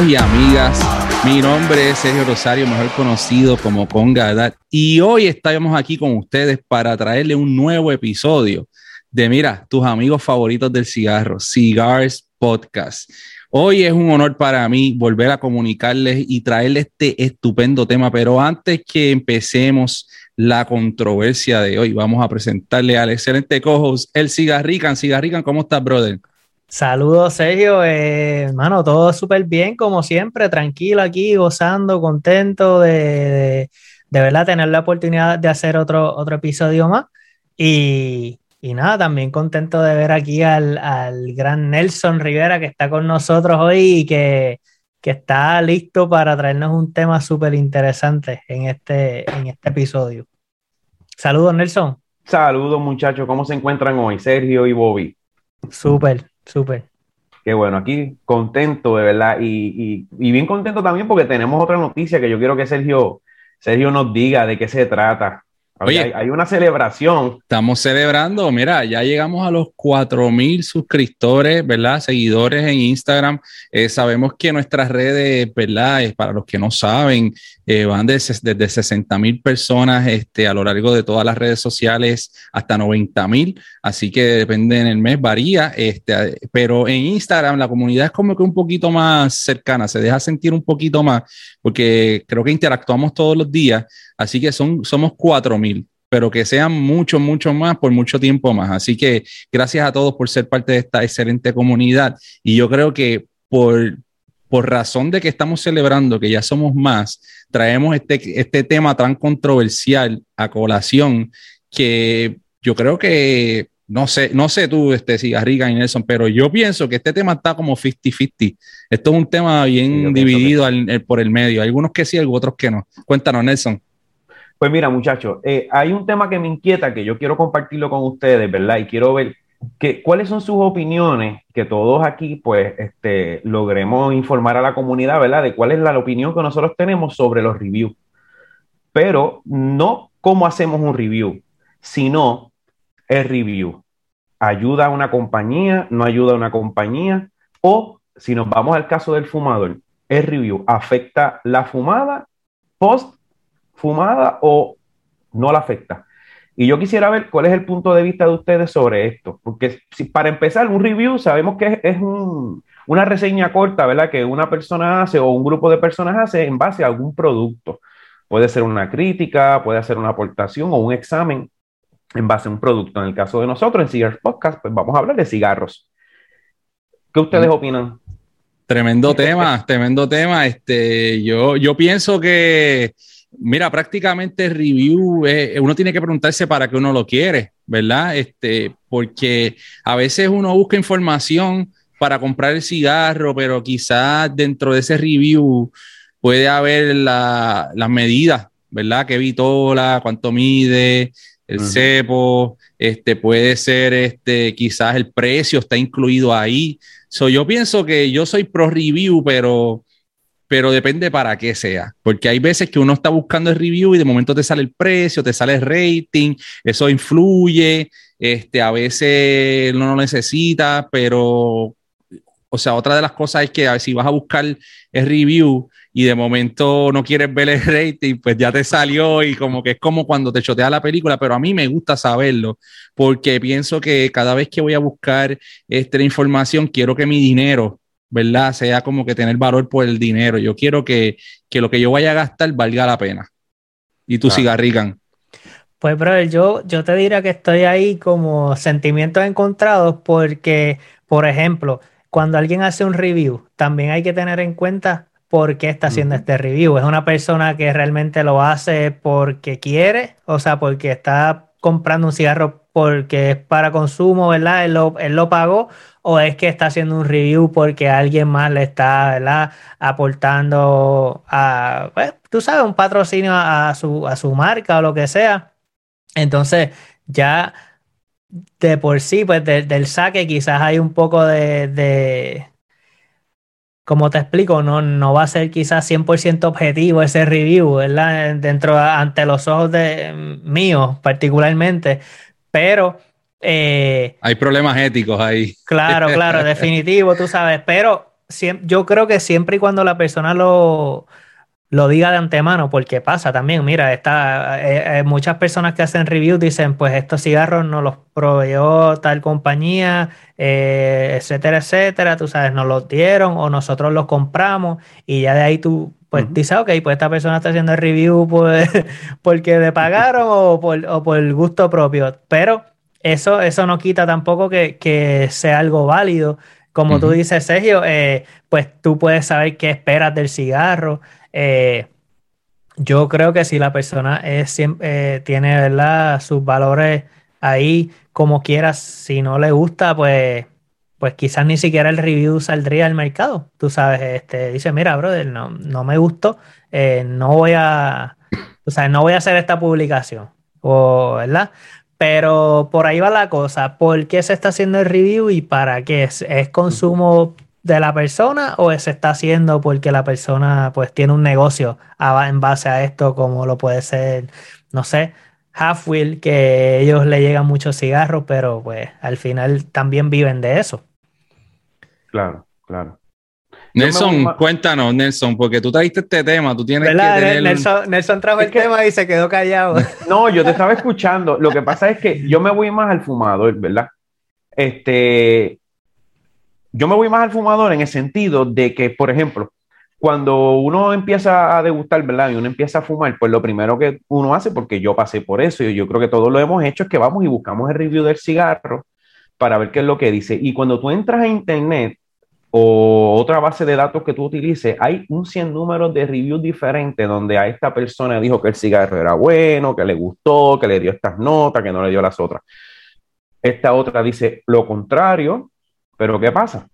Amigos y amigas. Mi nombre es Sergio Rosario, mejor conocido como Conga y hoy estamos aquí con ustedes para traerle un nuevo episodio de Mira, tus amigos favoritos del cigarro, Cigars Podcast. Hoy es un honor para mí volver a comunicarles y traerles este estupendo tema, pero antes que empecemos la controversia de hoy, vamos a presentarle al excelente cojos, el Cigarrican. Cigarrican, ¿cómo estás, brother? Saludos, Sergio. Eh, hermano, todo súper bien, como siempre, tranquilo aquí, gozando, contento de, de, verdad tener la oportunidad de hacer otro, otro episodio más. Y, y nada, también contento de ver aquí al, al, gran Nelson Rivera que está con nosotros hoy y que, que está listo para traernos un tema súper interesante en este, en este episodio. Saludos, Nelson. Saludos, muchachos. ¿Cómo se encuentran hoy, Sergio y Bobby? Súper, Súper. Qué bueno, aquí contento de verdad y, y, bien contento también porque tenemos otra noticia que yo quiero que Sergio, Sergio nos diga de qué se trata. Oye, hay, una celebración. Estamos celebrando, mira, ya llegamos a los 4000 suscriptores, ¿verdad? Seguidores en Instagram. Eh, sabemos que nuestras redes, ¿verdad? para los que no saben, eh, van desde, desde 60 mil personas este, a lo largo de todas las redes sociales hasta 90 mil. Así que depende en el mes, varía. Este, pero en Instagram la comunidad es como que un poquito más cercana, se deja sentir un poquito más, porque creo que interactuamos todos los días. Así que son, somos 4.000, pero que sean mucho, mucho más por mucho tiempo más. Así que gracias a todos por ser parte de esta excelente comunidad. Y yo creo que por, por razón de que estamos celebrando que ya somos más, traemos este, este tema tan controversial a colación que yo creo que no sé, no sé tú, este, Cigarriga y Nelson, pero yo pienso que este tema está como 50-50. Esto es un tema bien dividido por el medio. algunos que sí, otros que no. Cuéntanos, Nelson. Pues mira, muchachos, eh, hay un tema que me inquieta que yo quiero compartirlo con ustedes, ¿verdad? Y quiero ver que, cuáles son sus opiniones, que todos aquí, pues, este, logremos informar a la comunidad, ¿verdad? De cuál es la, opinión que nosotros tenemos sobre los reviews. Pero no cómo hacemos un review, sino el review. ¿Ayuda a una compañía? ¿No ayuda a una compañía? O si nos vamos al caso del fumador, ¿el review afecta la fumada post fumada o no la afecta. Y yo quisiera ver cuál es el punto de vista de ustedes sobre esto, porque si, para empezar, un review sabemos que es, una reseña corta, ¿verdad? Que una persona hace o un grupo de personas hace en base a algún producto. Puede ser una crítica, puede ser una aportación o un examen en base a un producto. En el caso de nosotros, en Cigars Podcast, pues vamos a hablar de cigarros. ¿Qué ustedes mm. opinan? Tremendo tema, tremendo tema. Este, yo, yo pienso que Mira, prácticamente review, eh, uno tiene que preguntarse para qué uno lo quiere, ¿verdad? Este, porque a veces uno busca información para comprar el cigarro, pero quizás dentro de ese review puede haber las medidas, ¿verdad? ¿Qué vitola, cuánto mide, el cepo, este, puede ser, este, quizás el precio está incluido ahí. So, yo pienso que yo soy pro review, pero pero depende para qué sea, porque hay veces que uno está buscando el review y de momento te sale el precio, te sale el rating, eso influye, este, a veces no lo necesita, pero, o sea, otra de las cosas es que a ver, si vas a buscar el review y de momento no quieres ver el rating, pues ya te salió y como que es como cuando te chotea la película, pero a mí me gusta saberlo, porque pienso que cada vez que voy a buscar esta información, quiero que mi dinero ¿verdad? Sea como que tener valor por el dinero. Yo quiero que, lo que yo vaya a gastar valga la pena. Y tú, cigarrican. Pues, brother, yo, yo te diría que estoy ahí como sentimientos encontrados porque, por ejemplo, cuando alguien hace un review, también hay que tener en cuenta por qué está haciendo este review. Es una persona que realmente lo hace porque quiere, o sea, porque está comprando un cigarro porque es para consumo, ¿verdad? Él lo, él lo pagó, o es que está haciendo un review porque alguien más le está ¿verdad? aportando a, pues, tú sabes, un patrocinio a, su, a su marca o lo que sea. Entonces, ya de por sí, pues del saque quizás hay un poco de, de, como te explico, no, no va a ser quizás 100% objetivo ese review, ¿verdad? Dentro, ante los ojos de míos particularmente, pero eh, Hay problemas éticos ahí. Claro, claro, definitivo, tú sabes, pero yo creo que siempre y cuando la persona lo, lo diga de antemano, porque pasa también, mira, está, eh, eh, muchas personas que hacen reviews dicen, pues estos cigarros nos los proveyó tal compañía, eh, etcétera, etcétera, tú sabes, nos los dieron o nosotros los compramos. Y ya de ahí tú, pues dices, ok, pues esta persona está haciendo el review pues, porque le pagaron o por, o por gusto propio, pero eso, eso no quita tampoco que, que sea algo válido. Como tú dices, Sergio, pues tú puedes saber qué esperas del cigarro. Eh, yo creo que si la persona es, eh, tiene ¿verdad? sus valores ahí como quieras, si no le gusta, pues, pues quizás ni siquiera el review saldría al mercado. Tú sabes, este, dice, mira, brother, no, no me gustó, eh, no voy a, o sea, no voy a hacer esta publicación, o, ¿verdad? Pero por ahí va la cosa, ¿por qué se está haciendo el review y para qué? ¿Es, es consumo de la persona o se está haciendo porque la persona pues tiene un negocio en base a esto como lo puede ser, no sé, Half Wheel, que ellos le llegan muchos cigarros, pero pues al final también viven de eso. Claro, claro. Nelson, cuéntanos, Nelson, porque tú trajiste este tema, tú tienes que tener... Nelson, Nelson trajo el tema y se quedó callado. No, yo te estaba escuchando. Lo que pasa es que yo me voy más al fumador, ¿verdad? Este, yo me voy más al fumador en el sentido de que, por ejemplo, cuando uno empieza a degustar, ¿verdad? Y uno empieza a fumar, pues lo primero que uno hace, porque yo pasé por eso, y yo creo que todos lo hemos hecho, es que vamos y buscamos el review del cigarro para ver qué es lo que dice. Y cuando tú entras a internet o otra base de datos que tú utilices, hay un 100 números de reviews diferentes donde a esta persona dijo que el cigarro era bueno, que le gustó, que le dio estas notas, que no le dio las otras. Esta otra dice lo contrario, pero ¿qué pasa?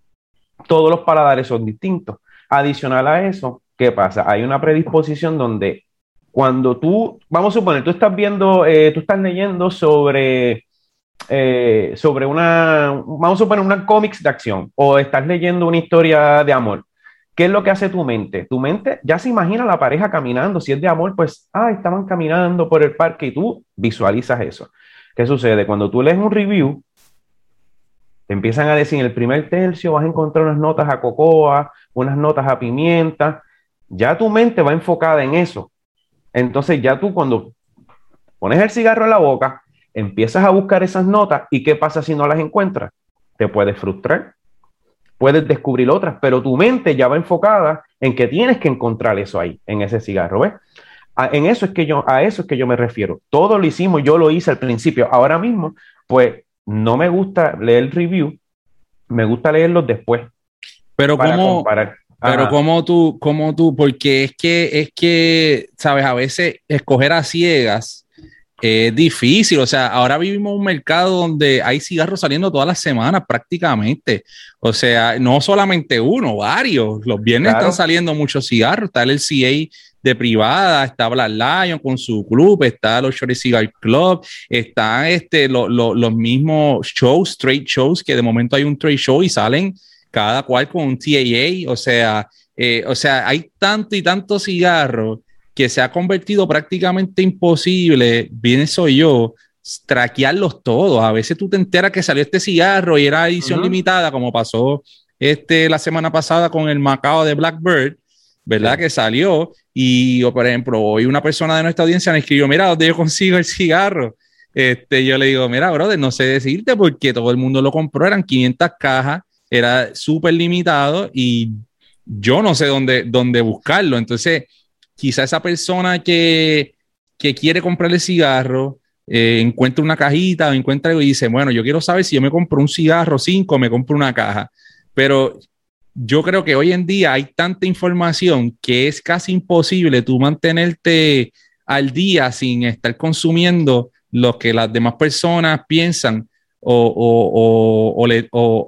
Todos los paladares son distintos. Adicional a eso, ¿qué pasa? Hay una predisposición donde cuando tú, vamos a suponer, tú estás viendo, eh, tú estás leyendo sobre, eh, sobre una, vamos a suponer, una cómics de acción o estás leyendo una historia de amor. ¿Qué es lo que hace tu mente? Tu mente ya se imagina la pareja caminando. Si es de amor, pues, ah, estaban caminando por el parque y tú visualizas eso. ¿Qué sucede? Cuando tú lees un review, te empiezan a decir en el primer tercio vas a encontrar unas notas a cocoa, unas notas a pimienta. Ya tu mente va enfocada en eso. Entonces ya tú cuando pones el cigarro en la boca, empiezas a buscar esas notas y qué pasa si no las encuentras. Te puedes frustrar, puedes descubrir otras, pero tu mente ya va enfocada en que tienes que encontrar eso ahí, en ese cigarro, ¿ves? En eso es que yo, a eso es que yo me refiero. Todo lo hicimos, yo lo hice al principio. Ahora mismo, pues no me gusta leer review, me gusta leerlos después. Pero como, pero como tú, como tú, porque es que, es que, sabes, a veces escoger a ciegas es difícil. O sea, ahora vivimos un mercado donde hay cigarros saliendo todas las semanas prácticamente. O sea, no solamente uno, varios. Los viernes están saliendo muchos cigarros. Está el CA de privada, está Black Lion con su club, está los Shorty Cigar Club, está este, los mismos shows, trade shows, que de momento hay un trade show y salen cada cual con un TAA, o sea, eh, o sea, hay tanto y tanto cigarro que se ha convertido prácticamente imposible, bien soy yo, traquearlos todos. A veces tú te enteras que salió este cigarro y era edición limitada, como pasó este, la semana pasada con el Macao de Blackbird, ¿verdad? Que salió y, o por ejemplo, hoy una persona de nuestra audiencia me escribió, mira, ¿dónde yo consigo el cigarro? Este, yo le digo, mira, brother, no sé decirte porque todo el mundo lo compró, eran 500 cajas, era súper limitado y yo no sé dónde, dónde buscarlo. Entonces, quizá esa persona que, que quiere comprar el cigarro, eh, encuentra una cajita o encuentra y dice, bueno, yo quiero saber si yo me compro un cigarro, cinco, me compro una caja. Pero yo creo que hoy en día hay tanta información que es casi imposible tú mantenerte al día sin estar consumiendo lo que las demás personas piensan o,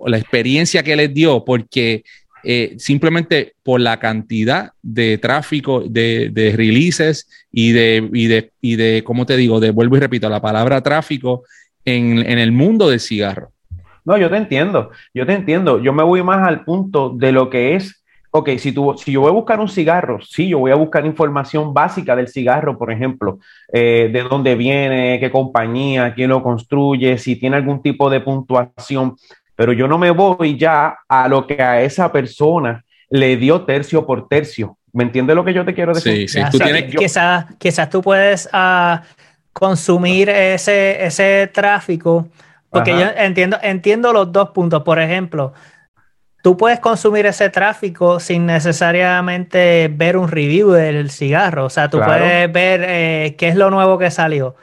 la experiencia que les dio, porque eh, simplemente por la cantidad de tráfico, de, releases y de, y de, y de, ¿cómo te digo? De, vuelvo y repito, la palabra tráfico en, en el mundo del cigarro. No, yo te entiendo, yo te entiendo. Yo me voy más al punto de lo que es, ok, si, tú, si yo voy a buscar un cigarro, sí, yo voy a buscar información básica del cigarro, por ejemplo, eh, de dónde viene, qué compañía, quién lo construye, si tiene algún tipo de puntuación. Pero yo no me voy ya a lo que a esa persona le dio tercio por tercio. ¿Me entiendes lo que yo te quiero decir? Sí, sí. Tú tienes... quizás, quizás tú puedes uh, consumir ese, ese tráfico, porque yo entiendo, entiendo los dos puntos. Por ejemplo, tú puedes consumir ese tráfico sin necesariamente ver un review del cigarro. O sea, tú puedes ver eh, qué es lo nuevo que salió.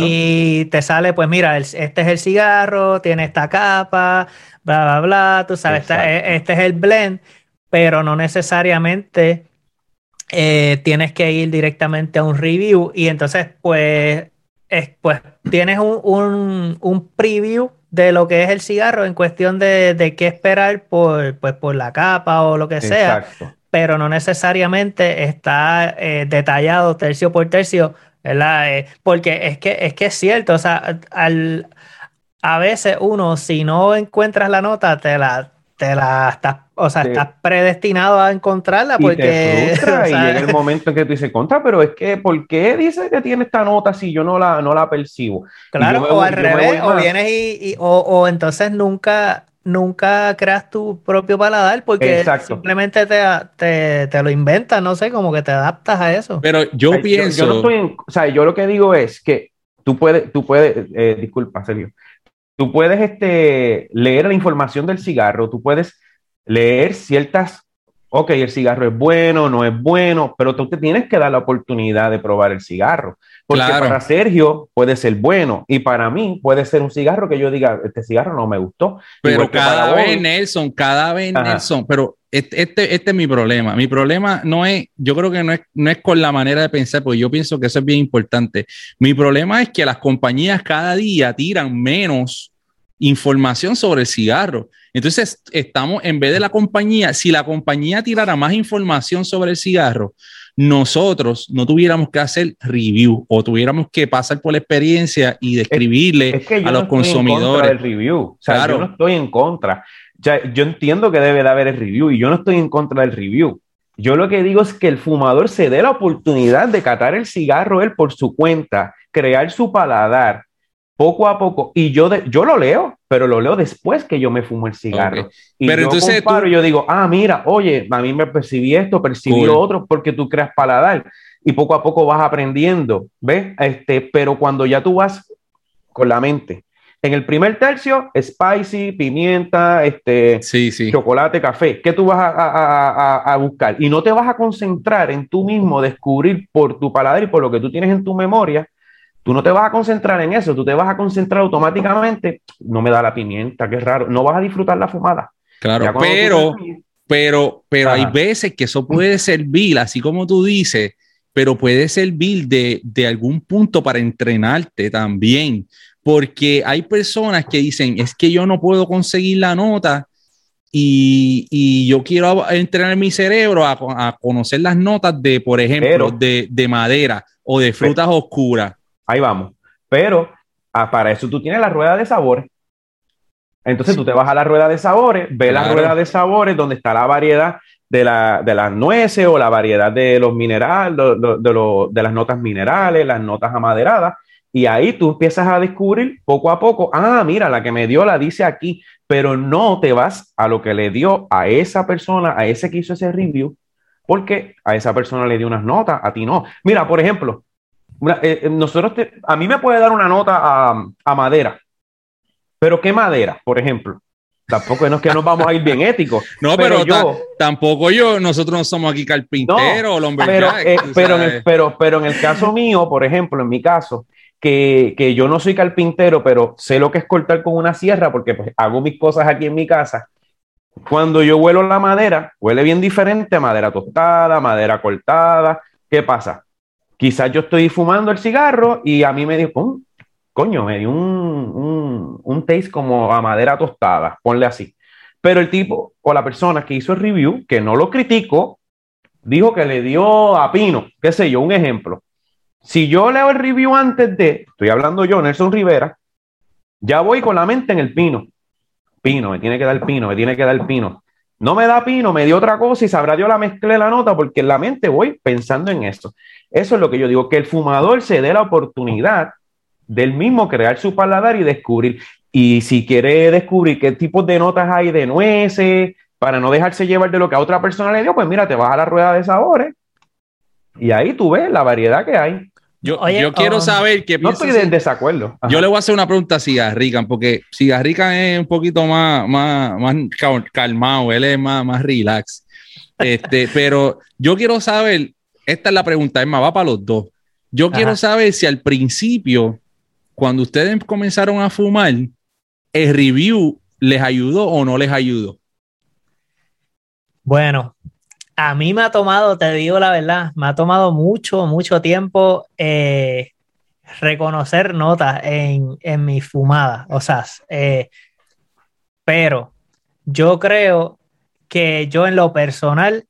Y te sale, pues mira, este es el cigarro, tiene esta capa, bla, bla, bla, tú sabes, e, este es el blend, pero no necesariamente eh, tienes que ir directamente a un review. Y entonces pues, pues tienes un, un, preview de lo que es el cigarro en cuestión de, de qué esperar por, pues, por la capa o lo que sea, pero no necesariamente está eh, detallado tercio por tercio ¿verdad? Eh, porque es que, es que es cierto, o sea, al, a veces uno, si no encuentras la nota, te la, te la estás, o sea, estás predestinado a encontrarla porque... Y, llega el momento en que tú dices, contra, pero es que, ¿por qué dice que tiene esta nota si yo no la, no la percibo? Claro, o al revés, o vienes y, o, o entonces nunca nunca creas tu propio paladar porque simplemente te, te, lo inventas, no sé, como que te adaptas a eso. Pero yo pienso... Yo, no estoy en, o sea, yo lo que digo es que tú puedes, tú puedes, eh, disculpa, Sergio, tú puedes este, leer la información del cigarro, tú puedes leer ciertas ok, el cigarro es bueno, no es bueno, pero tú te tienes que dar la oportunidad de probar el cigarro. Porque para Sergio puede ser bueno y para mí puede ser un cigarro que yo diga, este cigarro no me gustó. Pero cada vez, Nelson, cada vez, Nelson, pero este, este, este, es mi problema. Mi problema no es, yo creo que no es, no es con la manera de pensar, porque yo pienso que eso es bien importante. Mi problema es que las compañías cada día tiran menos información sobre el cigarro. Entonces, estamos, en vez de la compañía, si la compañía tirara más información sobre el cigarro, nosotros no tuviéramos que hacer review o tuviéramos que pasar por la experiencia y describirle a los consumidores. el review. Yo no estoy en contra. yo entiendo que debe de haber el review y yo no estoy en contra del review. Yo lo que digo es que el fumador se dé la oportunidad de catar el cigarro él por su cuenta, crear su paladar poco a poco. Y yo, yo lo leo, pero lo leo después que yo me fumo el cigarro. Y pero yo entonces comparo, yo digo, ah, mira, oye, a mí me percibí esto, percibí otro, porque tú creas paladar. Y poco a poco vas aprendiendo, ¿ves? Este, pero cuando ya tú vas con la mente, en el primer tercio, spicy, pimienta, este, sí, sí. chocolate, café. ¿Qué tú vas a, a, a, buscar? Y no te vas a concentrar en tú mismo, descubrir por tu paladar y por lo que tú tienes en tu memoria, Tú no te vas a concentrar en eso, tú te vas a concentrar automáticamente, no me da la pimienta, qué raro, no vas a disfrutar la fumada. Claro, pero, pero, pero hay veces que eso puede servir, así como tú dices, pero puede servir de, de algún punto para entrenarte también, porque hay personas que dicen, es que yo no puedo conseguir la nota y, y, yo quiero entrenar mi cerebro a, a, conocer las notas de, por ejemplo, de, de, madera o de frutas oscuras ahí vamos. Pero ah, para eso tú tienes la rueda de sabores. Entonces tú te vas a la rueda de sabores, ve la rueda de sabores donde está la variedad de, la, de las nueces o la variedad de los minerales, de, de las notas minerales, las notas amaderadas. Y ahí tú empiezas a descubrir poco a poco, ah, mira, la que me dio la dice aquí, pero no te vas a lo que le dio a esa persona, a ese que hizo ese review, porque a esa persona le dio unas notas, a ti no. Mira, por ejemplo, eh, eh, nosotros a mí me puede dar una nota a, madera, pero ¿qué madera, por ejemplo? Tampoco es que nos vamos a ir bien éticos. No, pero, yo, tampoco yo, nosotros no somos aquí carpinteros, no, pero, eh, pero, en el, pero, pero en el caso mío, por ejemplo, en mi caso, que, que, yo no soy carpintero, pero sé lo que es cortar con una sierra, porque pues, hago mis cosas aquí en mi casa. Cuando yo huelo la madera, huele bien diferente, madera tostada, madera cortada. ¿Qué pasa? Quizás yo estoy fumando el cigarro y a mí me dijo, coño, me dio un, un, taste como a madera tostada, ponle así. Pero el tipo o la persona que hizo el review, que no lo critico, dijo que le dio a pino, qué sé yo, un ejemplo. Si yo leo el review antes de, estoy hablando yo, Nelson Rivera, ya voy con la mente en el pino. Pino, me tiene que dar pino, me tiene que dar pino. No me da pino, me dio otra cosa y sabrá yo la mezclé la nota porque en la mente voy pensando en eso. Eso es lo que yo digo, que el fumador se dé la oportunidad del mismo crear su paladar y descubrir. Y si quiere descubrir qué tipos de notas hay de nueces, para no dejarse llevar de lo que a otra persona le dio, pues mira, te vas a la rueda de sabores y ahí tú ves la variedad que hay. Yo, yo quiero um, saber qué No estoy en desacuerdo. Yo le voy a hacer una pregunta a Cigarrican, porque Cigarrican es un poquito más, más, más calmado, él es más, más relax. Este, pero yo quiero saber, esta es la pregunta, es más, va para los dos. Yo quiero saber si al principio, cuando ustedes comenzaron a fumar, el review les ayudó o no les ayudó. Bueno, a mí me ha tomado, te digo la verdad, me ha tomado mucho, mucho tiempo eh, reconocer notas en, en mi fumada. O sea, eh, pero yo creo que yo en lo personal,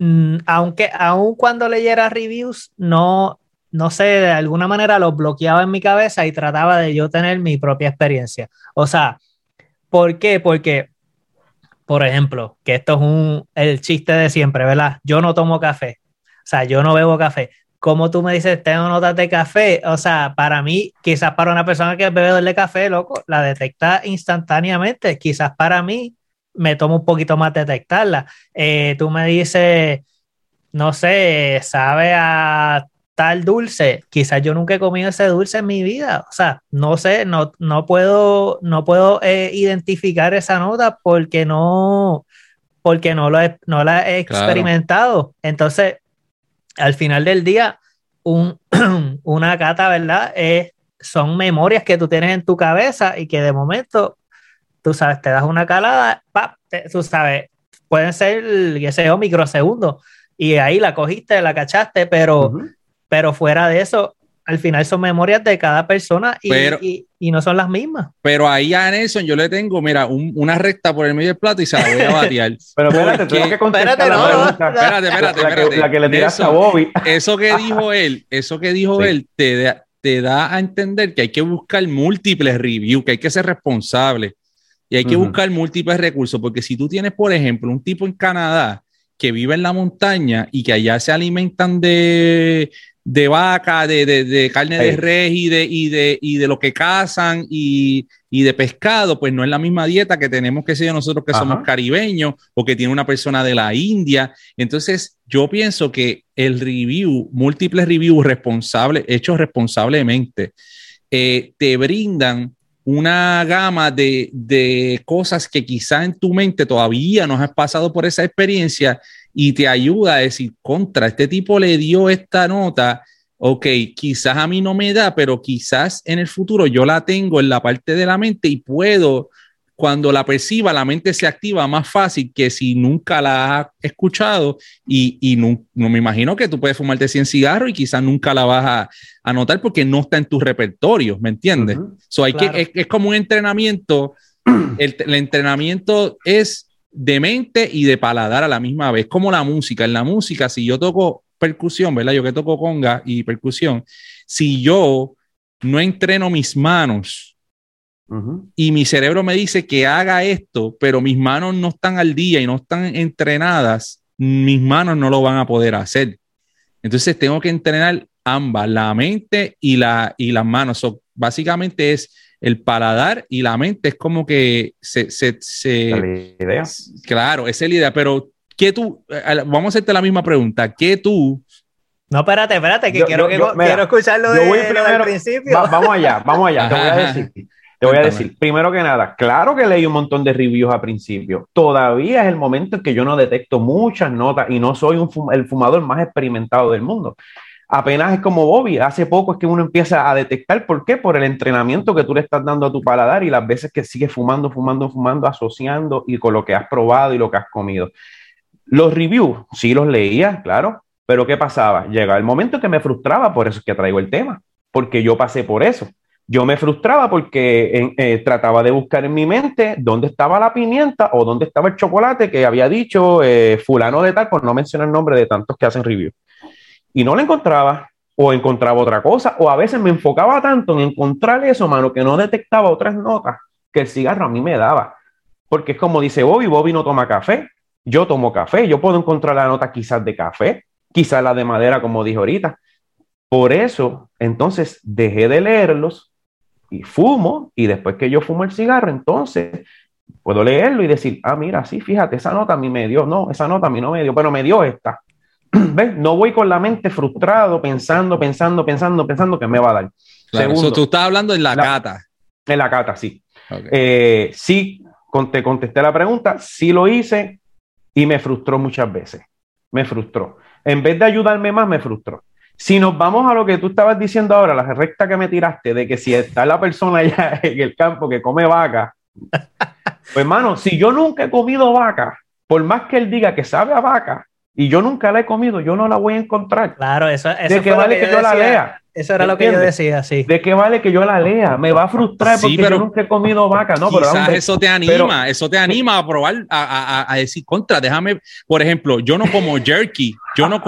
mm, aunque aun cuando leyera reviews, no, no sé, de alguna manera lo bloqueaba en mi cabeza y trataba de yo tener mi propia experiencia. O sea, ¿por qué? Porque por ejemplo, que esto es un, el chiste de siempre, ¿verdad? Yo no tomo café, o sea, yo no bebo café. Como tú me dices, tengo notas de café, o sea, para mí, quizás para una persona que es bebedor de café, loco, la detecta instantáneamente. Quizás para mí me toma un poquito más detectarla. Eh, tú me dices, no sé, sabe a tal dulce, quizás yo nunca he comido ese dulce en mi vida, o sea, no sé, no, no puedo, no puedo eh, identificar esa nota porque no, porque no, lo he, no la he experimentado. Entonces, al final del día, un, una cata, ¿verdad? Es, son memorias que tú tienes en tu cabeza y que de momento, tú sabes, te das una calada, tú sabes, pueden ser, qué sé yo, microsegundos, y ahí la cogiste, la cachaste, pero pero fuera de eso, al final son memorias de cada persona y, y, no son las mismas. Pero ahí a Nelson yo le tengo, mira, una recta por el medio del plato y se la voy a batear. pero espérate, tengo que contestar espérate, la pregunta. Espérate, espérate, espérate. La que, le tiraste a Bobby. Eso que dijo él, eso que dijo él, te da, te da a entender que hay que buscar múltiples reviews, que hay que ser responsable y hay que buscar múltiples recursos, porque si tú tienes, por ejemplo, un tipo en Canadá que vive en la montaña y que allá se alimentan de, de vaca, de, de, carne de res y de, y, de, y de lo que cazan y, de pescado, pues no es la misma dieta que tenemos que ser nosotros que somos caribeños o que tiene una persona de la India. Entonces, yo pienso que el review, múltiples reviews responsables, hechos responsablemente, eh, te brindan una gama de, de cosas que quizá en tu mente todavía no has pasado por esa experiencia y te ayuda a decir, contra, este tipo le dio esta nota, ok, quizás a mí no me da, pero quizás en el futuro yo la tengo en la parte de la mente y puedo, cuando la perciba, la mente se activa más fácil que si nunca la has escuchado y, y no, me imagino que tú puedes fumarte 100 cigarros y quizás nunca la vas a, notar porque no está en tu repertorio, ¿me entiendes? hay que, es, como un entrenamiento, el, el entrenamiento es de mente y de paladar a la misma vez, como la música. En la música, si yo toco percusión, ¿verdad? Yo que toco conga y percusión, si yo no entreno mis manos y mi cerebro me dice que haga esto, pero mis manos no están al día y no están entrenadas, mis manos no lo van a poder hacer. Entonces tengo que entrenar ambas, la mente y, la, y las manos. básicamente es el paladar y la mente es como que se... se, se idea. Claro, esa es la idea, pero ¿qué tú? Vamos a hacerte la misma pregunta. ¿Qué tú? No, espérate, espérate, que quiero, que, quiero escucharlo de, voy primero, principio. vamos allá, vamos allá, te voy a decir. Te voy a decir, primero que nada, claro que leí un montón de reviews al principio. Todavía es el momento en que yo no detecto muchas notas y no soy un el fumador más experimentado del mundo apenas es como Bobby. Hace poco es que uno empieza a detectar por qué, por el entrenamiento que tú le estás dando a tu paladar y las veces que sigues fumando, fumando, fumando, asociando y con lo que has probado y lo que has comido. Los reviews, sí los leía, claro, pero ¿qué pasaba? Llegaba el momento que me frustraba, por eso es que traigo el tema, porque yo pasé por eso. Yo me frustraba porque eh, trataba de buscar en mi mente dónde estaba la pimienta o dónde estaba el chocolate que había dicho eh, fulano de tal, por no mencionar el nombre de tantos que hacen reviews y no la encontraba, o encontraba otra cosa, o a veces me enfocaba tanto en encontrar eso, mano, que no detectaba otras notas que el cigarro a mí me daba. Porque es como dice Bobby, Bobby no toma café, yo tomo café, yo puedo encontrar la nota quizás de café, quizás la de madera, como dijo ahorita. Por eso, entonces, dejé de leerlos y fumo, y después que yo fumo el cigarro, entonces puedo leerlo y decir, ah, mira, sí, fíjate, esa nota a mí me dio, no, esa nota a mí no me dio, pero me dio esta. ¿Ves? No voy con la mente frustrado, pensando, pensando, pensando, pensando que me va a dar. Segundo, tú estás hablando en la, cata. En la cata, sí. Eh, sí, te contesté la pregunta, sí lo hice y me frustró muchas veces. Me frustró. En vez de ayudarme más, me frustró. Si nos vamos a lo que tú estabas diciendo ahora, la recta que me tiraste de que si está la persona allá en el campo que come vaca, pues hermano, si yo nunca he comido vaca, por más que él diga que sabe a vaca y yo nunca la he comido, yo no la voy a encontrar. Claro, eso, eso ¿De qué vale que, yo, la lea? Eso era lo que yo decía, sí. ¿De qué vale que yo la lea? Me va a frustrar porque yo nunca he comido vaca. No, pero eso te anima, eso te anima a probar, a, a, a, decir contra. Déjame, por ejemplo, yo no como jerky, yo no,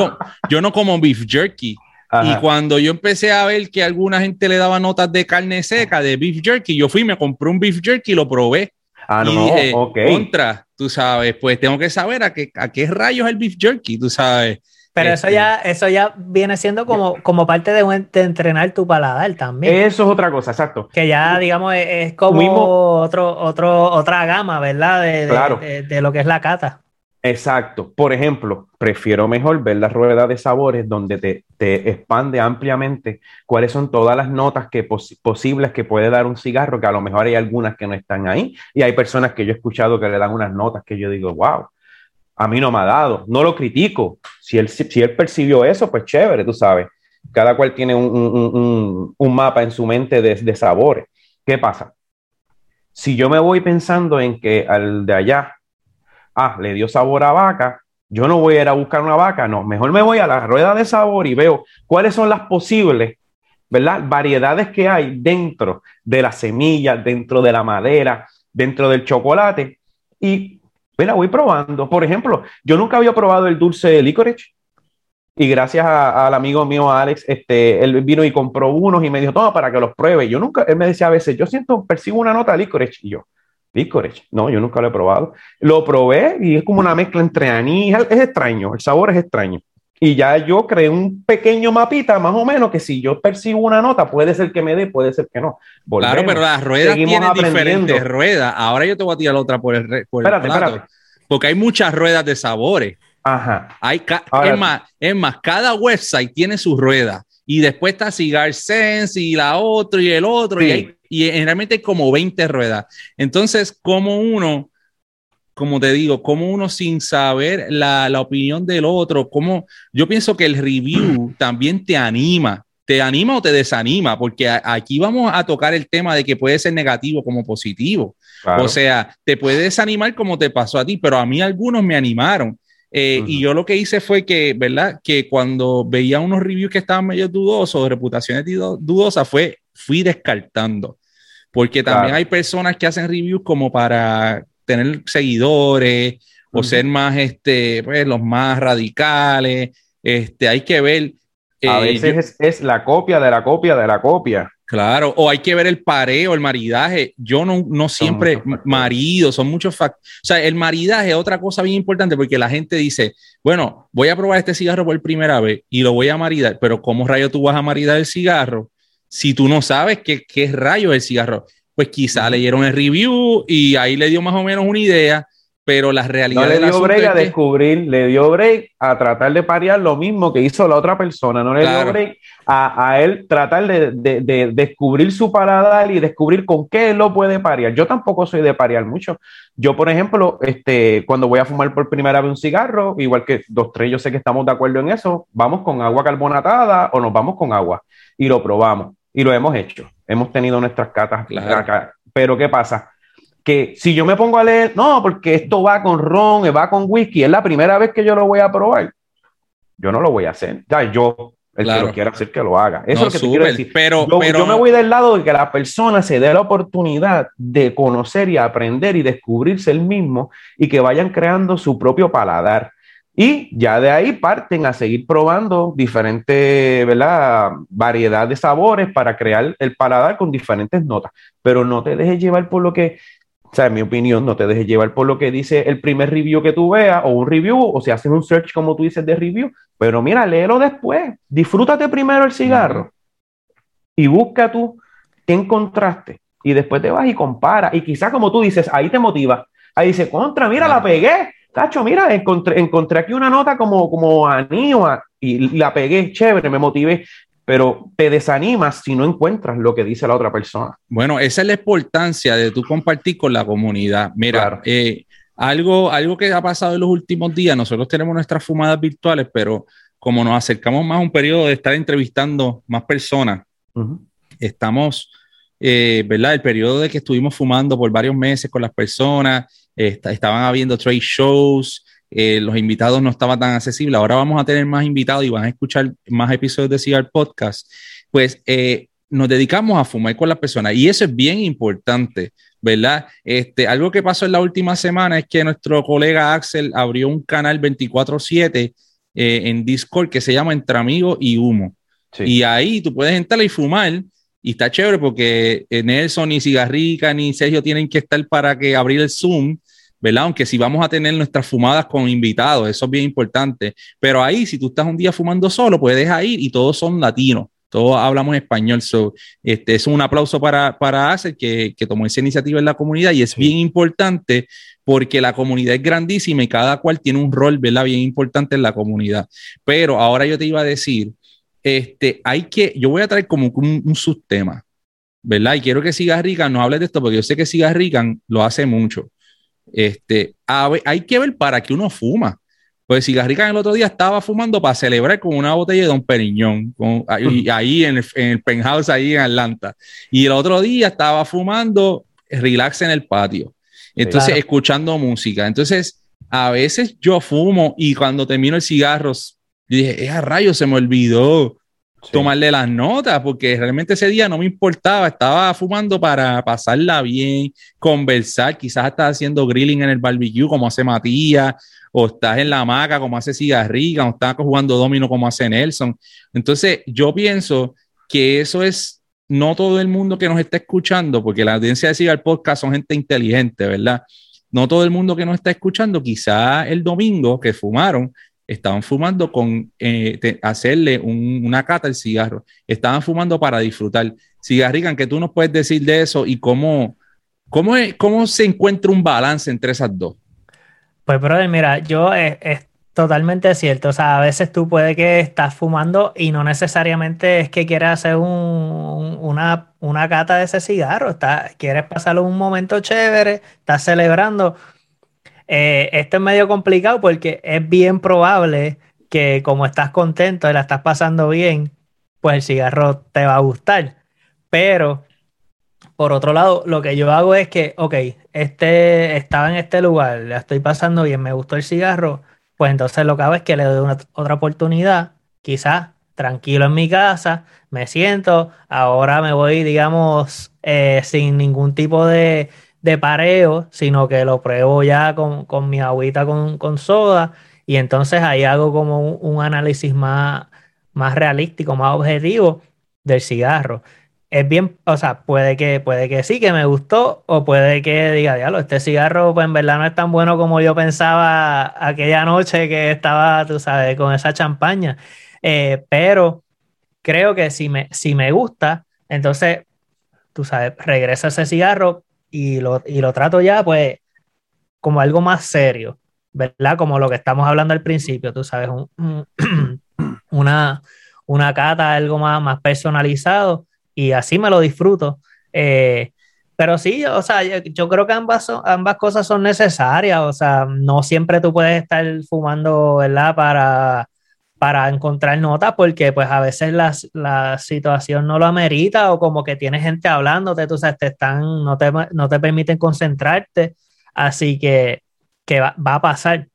yo no como beef jerky. Y cuando yo empecé a ver que alguna gente le daba notas de carne seca, de beef jerky, yo fui, me compré un beef jerky y lo probé. Ah, y no, dije, contra, tú sabes, pues tengo que saber a qué, a qué rayos es el beef jerky, tú sabes. Pero eso este, ya, eso ya viene siendo como, como parte de, entrenar tu paladar también. Eso es otra cosa, exacto. Que ya, digamos, es, como otro, otro, otra gama, ¿verdad? De, de, lo que es la cata. Exacto. Por ejemplo, prefiero mejor ver la rueda de sabores donde te, te expande ampliamente cuáles son todas las notas que posibles que puede dar un cigarro, que a lo mejor hay algunas que no están ahí. Y hay personas que yo he escuchado que le dan unas notas que yo digo, wow, a mí no me ha dado. No lo critico. Si él, si él percibió eso, pues chévere, tú sabes. Cada cual tiene un, mapa en su mente de, de sabores. ¿Qué pasa? Si yo me voy pensando en que al de allá ah, le dio sabor a vaca, yo no voy a ir a buscar una vaca, no, mejor me voy a la rueda de sabor y veo cuáles son las posibles, ¿verdad? Variedades que hay dentro de las semillas, dentro de la madera, dentro del chocolate y la voy probando. Por ejemplo, yo nunca había probado el dulce de licorice y gracias al amigo mío Alex, este, él vino y compró unos y me dijo, toma para que los pruebe. Yo nunca, él me decía a veces, yo siento, percibo una nota de licorice y yo, licorice. No, yo nunca lo he probado. Lo probé y es como una mezcla entre anís. Es extraño, el sabor es extraño. Y ya yo creé un pequeño mapita, más o menos, que si yo percibo una nota, puede ser que me dé, puede ser que no. claro, pero las ruedas tienen diferentes ruedas. Ahora yo te voy a tirar otra por el, por espérate, espérate. Porque hay muchas ruedas de sabores. Ajá. Hay es, más, es más, cada website tiene su rueda. Y después está Cigar Sense y la otra y el otro. Y hay y generalmente hay como 20 ruedas. Entonces, como uno, como te digo, como uno sin saber la, la opinión del otro, como yo pienso que el review también te anima, te anima o te desanima, porque aquí vamos a tocar el tema de que puede ser negativo como positivo. O sea, te puede desanimar como te pasó a ti, pero a mí algunos me animaron. Eh, y yo lo que hice fue que, ¿verdad? Que cuando veía unos reviews que estaban medio dudosos, reputaciones dudosas, fue fui descartando. Porque también hay personas que hacen reviews como para tener seguidores o ser más, este, pues, los más radicales. Este, hay que ver. a eh, veces es, la copia de la copia de la copia. Claro, o hay que ver el pareo, el maridaje. Yo no, no siempre marido, son muchos factores. O sea, el maridaje es otra cosa bien importante porque la gente dice, bueno, voy a probar este cigarro por primera vez y lo voy a maridar, pero ¿cómo rayo tú vas a maridar el cigarro si tú no sabes qué, qué rayo es el cigarro, pues quizá leyeron el review y ahí le dio más o menos una idea, pero la realidad no le dio break a descubrir, le dio break a tratar de parear lo mismo que hizo la otra persona, no le dio break a, a él tratar de, de, de, descubrir su paladar y descubrir con qué él lo puede parear. Yo tampoco soy de parear mucho. Yo, por ejemplo, este, cuando voy a fumar por primera vez un cigarro, igual que dos, tres, yo sé que estamos de acuerdo en eso, vamos con agua carbonatada o nos vamos con agua y lo probamos y lo hemos hecho. Hemos tenido nuestras catas. Pero ¿qué pasa? Que si yo me pongo a leer, no, porque esto va con ron, va con whisky, es la primera vez que yo lo voy a probar. Yo no lo voy a hacer. Ya, yo, el que lo quiera hacer, que lo haga. Eso es lo que quiero decir. Pero yo, pero... yo me voy del lado de que la persona se dé la oportunidad de conocer y aprender y descubrirse el mismo y que vayan creando su propio paladar. Y ya de ahí parten a seguir probando diferentes, ¿verdad? Variedad de sabores para crear el paladar con diferentes notas. Pero no te dejes llevar por lo que, O sea, en mi opinión, no te dejes llevar por lo que dice el primer review que tú veas o un review o si haces un search como tú dices de review, pero mira, léelo después. Disfrútate primero el cigarro y busca tú qué encontraste y después te vas y compara y quizás como tú dices, ahí te motiva. Ahí dice, contra, mira, la pegué. Cacho, mira, encontré, encontré aquí una nota como, como anima y la pegué, chévere, me motivé pero te desanimas si no encuentras lo que dice la otra persona. Bueno, esa es la importancia de tú compartir con la comunidad. Mira, eh, algo, algo que ha pasado en los últimos días, nosotros tenemos nuestras fumadas virtuales, pero como nos acercamos más a un periodo de estar entrevistando más personas, estamos, eh, ¿verdad? El periodo de que estuvimos fumando por varios meses con las personas, estaban habiendo trade shows, eh, los invitados no estaban tan accesibles, ahora vamos a tener más invitados y van a escuchar más episodios de Cigar Podcast, pues eh, nos dedicamos a fumar con las personas y eso es bien importante, ¿verdad? Este, algo que pasó en la última semana es que nuestro colega Axel abrió un canal 24/7 eh, en Discord que se llama Entre Amigos y Humo. Y ahí tú puedes entrar y fumar y está chévere porque Nelson ni Cigarrica ni Sergio tienen que estar para que abrir el Zoom ¿verdad? Aunque si vamos a tener nuestras fumadas con invitados, eso es bien importante. Pero ahí, si tú estás un día fumando solo, puedes ir y todos son latinos. Todos hablamos español. So, este, es un aplauso para, para Acer que, que tomó esa iniciativa en la comunidad y es bien importante porque la comunidad es grandísima y cada cual tiene un rol, ¿verdad? Bien importante en la comunidad. Pero ahora yo te iba a decir, este, hay que, yo voy a traer como un, un subtema, ¿verdad? Y quiero que Sigarrican nos hable de esto porque yo sé que Sigarrican lo hace mucho. Este, hay que ver para qué uno fuma. Pues Cigarrica el otro día estaba fumando para celebrar con una botella de Don Periñón, ahí, en, el, penthouse, ahí en Atlanta. Y el otro día estaba fumando relax en el patio. Entonces, escuchando música. Entonces, a veces yo fumo y cuando termino el cigarro, dije, es a rayos, se me olvidó tomarle las notas, porque realmente ese día no me importaba, estaba fumando para pasarla bien, conversar, quizás estás haciendo grilling en el barbecue como hace Matías, o estás en la hamaca como hace Cigarriga, o estás jugando domino como hace Nelson. Entonces, yo pienso que eso es no todo el mundo que nos está escuchando, porque la audiencia de Cigar Podcast son gente inteligente, ¿verdad? No todo el mundo que nos está escuchando, quizá el domingo que fumaron, estaban fumando con eh, hacerle una cata al cigarro, estaban fumando para disfrutar. Cigarrican, que tú nos puedes decir de eso y cómo, cómo, cómo se encuentra un balance entre esas dos. Pues, brother, mira, yo eh, es, totalmente cierto. O sea, a veces tú puedes que estás fumando y no necesariamente es que quieras hacer una, una cata de ese cigarro. Quieres pasar un momento chévere, estás celebrando eh, esto es medio complicado porque es bien probable que como estás contento y la estás pasando bien, pues el cigarro te va a gustar. Pero, por otro lado, lo que yo hago es que, ok, este, estaba en este lugar, la estoy pasando bien, me gustó el cigarro, pues entonces lo que hago es que le doy otra oportunidad, quizás tranquilo en mi casa, me siento, ahora me voy, digamos, eh, sin ningún tipo de, de pareo, sino que lo pruebo ya con, mi agüita con, soda y entonces ahí hago como un, análisis más, más realístico, más objetivo del cigarro. Es bien, o sea, puede que, puede que sí, que me gustó, o puede que diga, diablo, este cigarro, pues en verdad no es tan bueno como yo pensaba aquella noche que estaba, tú sabes, con esa champaña. Eh, pero creo que si me, si me gusta, entonces, tú sabes, regresa ese cigarro, y lo, trato ya pues como algo más serio, ¿verdad? Como lo que estamos hablando al principio, tú sabes, una, una cata, algo más, más personalizado y así me lo disfruto. Eh, pero sí, o sea, yo, creo que ambas, ambas cosas son necesarias, o sea, no siempre tú puedes estar fumando, ¿verdad? Para, para encontrar notas porque pues a veces la, situación no lo amerita o como que tienes gente hablándote, tú sabes, te están, no te, no te permiten concentrarte, así que, que va, a pasar.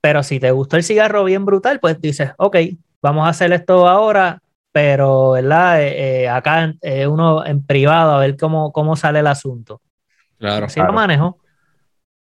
Pero si te gustó el cigarro bien brutal, pues dices, ok, vamos a hacer esto ahora, pero ¿verdad? Eh, eh, acá eh, uno en privado a ver cómo, cómo sale el asunto. Claro. Así lo manejo.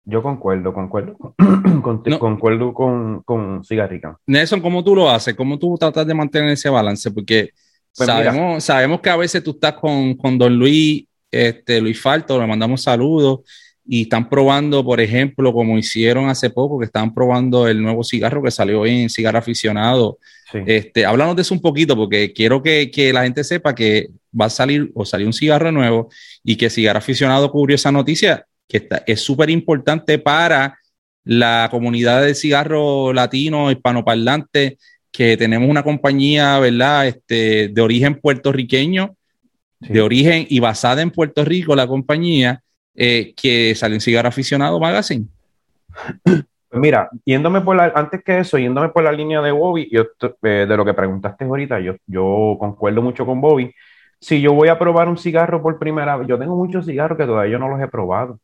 Yo concuerdo, concuerdo. Concuerdo con, con Cigarrica. Nelson, ¿cómo tú lo haces? ¿Cómo tú tratas de mantener ese balance? Porque pues sabemos, sabemos que a veces tú estás con, Don Luis, este, Luis Falto, le mandamos saludos. y están probando, por ejemplo, como hicieron hace poco, que están probando el nuevo cigarro que salió en Cigarro Aficionado. Este, háblanos de eso un poquito, porque quiero que, que, la gente sepa que va a salir o salió un cigarro nuevo y que Cigarro Aficionado cubrió esa noticia, que está, es súper importante para la comunidad de cigarro latino, hispanoparlante, que tenemos una compañía, ¿verdad? Este, de origen puertorriqueño, de origen y basada en Puerto Rico, la compañía, eh, que sale en Cigarro Aficionado Magazine. Mira, yéndome por la, antes que eso, yéndome por la línea de Bobby, yo, eh, de lo que preguntaste ahorita, yo, yo concuerdo mucho con Bobby. Si yo voy a probar un cigarro por primera vez, yo tengo muchos cigarros que todavía yo no los he probado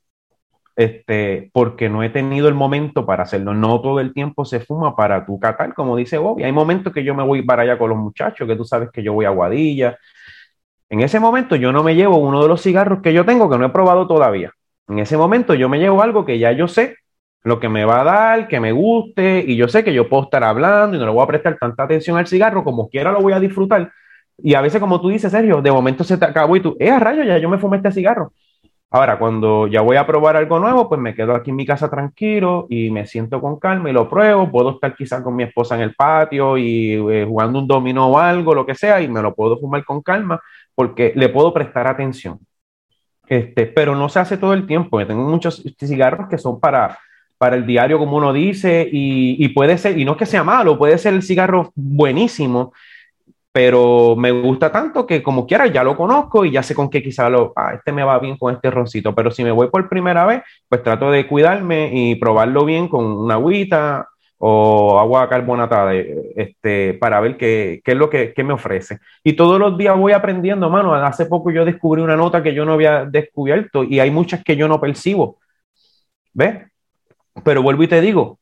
este, porque no he tenido el momento para hacerlo. No todo el tiempo se fuma para tu catar, como dice Bobby. Hay momentos que yo me voy para allá con los muchachos, que tú sabes que yo voy a Guadilla. En ese momento yo no me llevo uno de los cigarros que yo tengo que no he probado todavía. En ese momento yo me llevo algo que ya yo sé lo que me va a dar, que me guste, y yo sé que yo puedo estar hablando y no le voy a prestar tanta atención al cigarro, como quiera lo voy a disfrutar. Y a veces, como tú dices, Sergio, de momento se te acabó y tú, eh, a rayo, ya yo me fumé este cigarro. Ahora, cuando ya voy a probar algo nuevo, pues me quedo aquí en mi casa tranquilo y me siento con calma y lo pruebo. Puedo estar quizás con mi esposa en el patio y eh, jugando un dominó o algo, lo que sea, y me lo puedo fumar con calma porque le puedo prestar atención. Este, pero no se hace todo el tiempo. Yo tengo muchos cigarros que son para, para el diario, como uno dice, y, y puede ser, y no es que sea malo, puede ser el cigarro buenísimo, pero me gusta tanto que como quiera ya lo conozco y ya sé con qué quizá lo, ah, este me va bien con este roncito, pero si me voy por primera vez, pues trato de cuidarme y probarlo bien con una agüita o agua carbonatada este, para ver qué, qué es lo que, me ofrece. Y todos los días voy aprendiendo, mano. Hace poco yo descubrí una nota que yo no había descubierto y hay muchas que yo no percibo. ¿Ves? Pero vuelvo y te digo,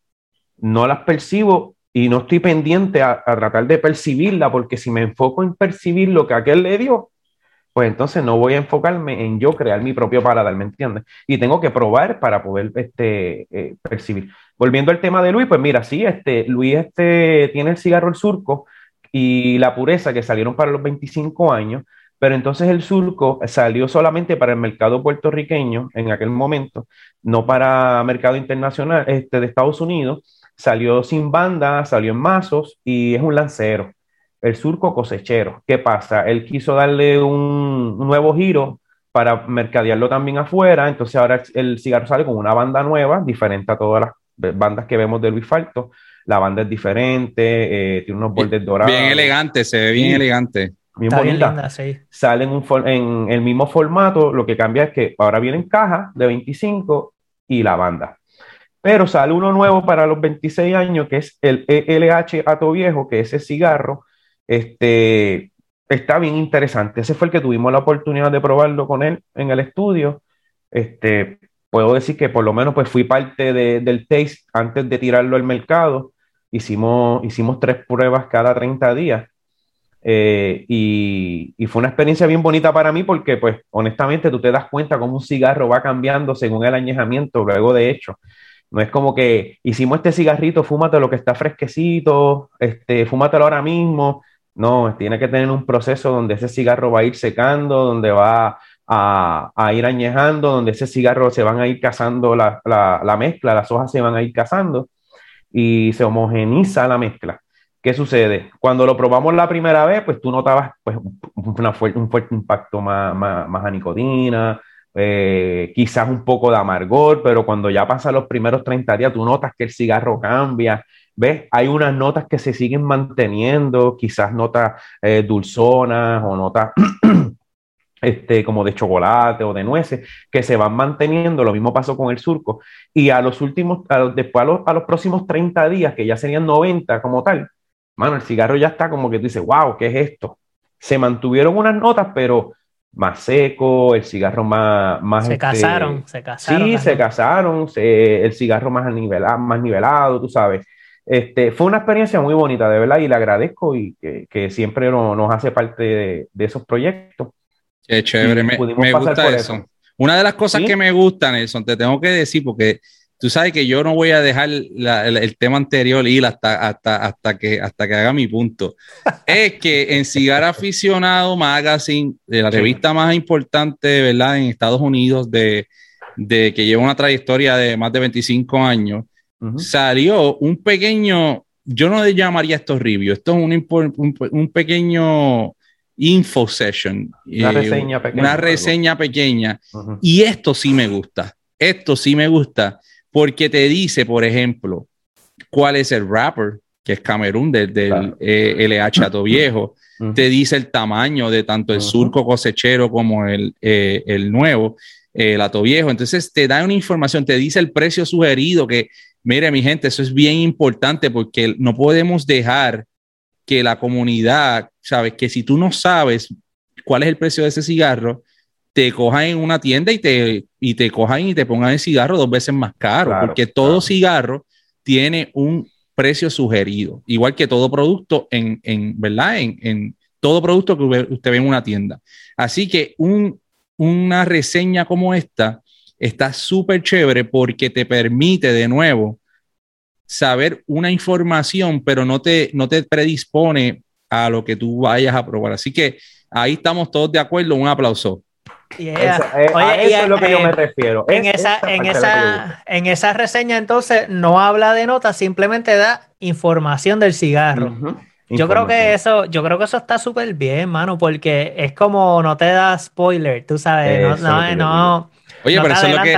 no las percibo y no estoy pendiente a, tratar de percibirla, porque si me enfoco en percibir lo que aquel le dio, pues entonces no voy a enfocarme en yo crear mi propio paladar, ¿me entiendes? Y tengo que probar para poder este, eh, percibir. Volviendo al tema de Luis, pues mira, sí, este, Luis este, tiene el cigarro El Surco y la pureza que salieron para los 25 años, pero entonces el surco salió solamente para el mercado puertorriqueño en aquel momento, no para mercado internacional este, de Estados Unidos, salió sin banda, salió en mazos y es un lancero, el surco cosechero. ¿Qué pasa? Él quiso darle un, nuevo giro para mercadearlo también afuera, entonces ahora el cigarro sale con una banda nueva, diferente a todas las bandas que vemos de Luis Falto. La banda es diferente, eh, tiene unos bordes dorados. Bien elegante, se ve bien elegante. Bien bonita. Sale en, en el mismo formato, lo que cambia es que ahora viene en caja de 25 y la banda. Pero sale uno nuevo para los 26 años, que es el ELH Ato Viejo, que ese cigarro este, está bien interesante. Ese fue el que tuvimos la oportunidad de probarlo con él en el estudio. Este, puedo decir que por lo menos pues fui parte del taste antes de tirarlo al mercado. Hicimos, hicimos tres pruebas cada 30 días. Eh, y, y, fue una experiencia bien bonita para mí porque, pues, honestamente, tú te das cuenta cómo un cigarro va cambiando según el añejamiento luego de hecho. No es como que hicimos este cigarrito, fúmate lo que está fresquecito, este, fúmatelo ahora mismo. No, tiene que tener un proceso donde ese cigarro va a ir secando, donde va a, ir añejando, donde ese cigarro se van a ir cazando la, mezcla, las hojas se van a ir cazando y se homogeniza la mezcla. ¿Qué sucede? Cuando lo probamos la primera vez, pues tú notabas pues, una un fuerte impacto más, más, más a nicotina, eh, quizás un poco de amargor, pero cuando ya pasan los primeros 30 días, tú notas que el cigarro cambia, ¿ves? Hay unas notas que se siguen manteniendo, quizás notas eh, dulzonas o notas este, como de chocolate o de nueces, que se van manteniendo, lo mismo pasó con el surco, y a los últimos, después a los, a los próximos 30 días, que ya serían 90 como tal, mano, el cigarro ya está como que tú dices, wow, ¿qué es esto? Se mantuvieron unas notas, pero más seco, el cigarro más... más se este, casaron, se casaron. Sí, se casaron, el cigarro más nivelado, más nivelado, tú sabes. Este, fue una experiencia muy bonita, de verdad, y le agradezco y que, siempre nos hace parte de, esos proyectos. Qué chévere, me, gusta eso. Una de las cosas que me gustan, Nelson, te tengo que decir, porque tú sabes que yo no voy a dejar el, tema anterior ir hasta, hasta, hasta, que, hasta que haga mi punto. es que en Cigar Aficionado Magazine, de la revista más importante, ¿verdad? En Estados Unidos de, de que lleva una trayectoria de más de 25 años, salió un pequeño, yo no le llamaría esto review, esto es un, un, pequeño info session. Una eh, reseña pequeña. Una reseña pequeña. Y esto sí me gusta. Esto sí me gusta porque te dice, por ejemplo, cuál es el rapper, que es Camerún del, del eh, LH Ato Viejo. Te dice el tamaño de tanto el surco cosechero como el, eh, el nuevo, el Ato Viejo. Entonces te da una información, te dice el precio sugerido que, mire mi gente, eso es bien importante porque no podemos dejar que la comunidad, sabes, que si tú no sabes cuál es el precio de ese cigarro, te cojan en una tienda y te, y te cojan y te pongan el cigarro dos veces más caro, porque todo cigarro tiene un precio sugerido, igual que todo producto en, en ¿verdad? En, en, todo producto que usted ve en una tienda. Así que un, una reseña como esta está súper chévere porque te permite de nuevo saber una información, pero no te, no te predispone a lo que tú vayas a probar. Así que ahí estamos todos de acuerdo. Un aplauso. Eh, Oye, eso es lo que yo me refiero. En, esa, en, esa, en esa reseña entonces no habla de notas, simplemente da información del cigarro. Yo creo que eso, yo creo que eso está súper bien, mano, porque es como no te da spoiler, tú sabes, no, no, no, Oye, pero eso es, lo que,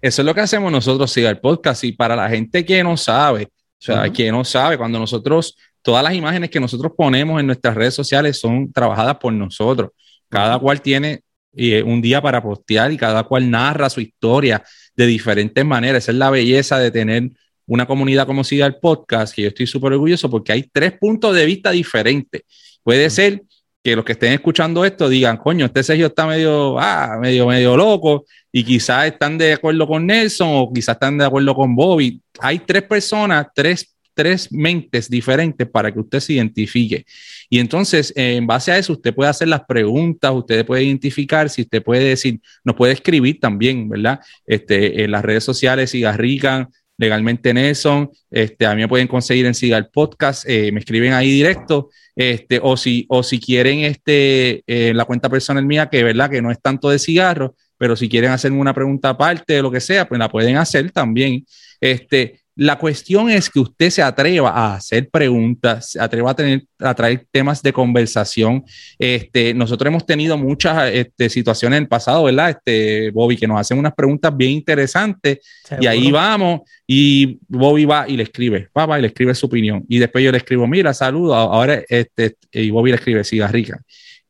eso es lo que hacemos nosotros, Cigar Podcast, y para la gente que no sabe, o sea, que no sabe, cuando nosotros, todas las imágenes que nosotros ponemos en nuestras redes sociales son trabajadas por nosotros. Cada cual tiene y un día para postear y cada cual narra su historia de diferentes maneras. Esa es la belleza de tener una comunidad como siga el podcast, que yo estoy súper orgulloso porque hay tres puntos de vista diferentes. Puede ser que los que estén escuchando esto digan, coño, este Sergio está medio, ah, medio, medio loco y quizás están de acuerdo con Nelson o quizás están de acuerdo con Bobby. Hay tres personas, tres, tres mentes diferentes para que usted se identifique. Y entonces, en base a eso, usted puede hacer las preguntas, usted puede identificar, si usted puede decir, nos puede escribir también, ¿verdad? Este, en las redes sociales, Cigarrican, legalmente Nelson, este, a mí me pueden conseguir en Cigar Podcast, eh, me escriben ahí directo, este, o si, o si quieren este, eh, la cuenta personal mía, que verdad que no es tanto de cigarros, pero si quieren hacerme una pregunta aparte de lo que sea, pues la pueden hacer también. Este, la cuestión es que usted se atreva a hacer preguntas, se atreva a, tener, a traer temas de conversación. Este, nosotros hemos tenido muchas este, situaciones en el pasado, ¿verdad? Este, Bobby, que nos hacen unas preguntas bien interesantes y ahí vamos y Bobby va y le escribe, papá, y le escribe su opinión. Y después yo le escribo, mira, saludo, ahora, este, y Bobby le escribe, rica.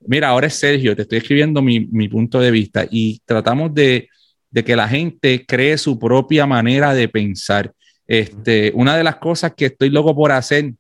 Mira, ahora es Sergio, te estoy escribiendo mi, mi punto de vista y tratamos de, de que la gente cree su propia manera de pensar este, una de las cosas que estoy loco por hacer,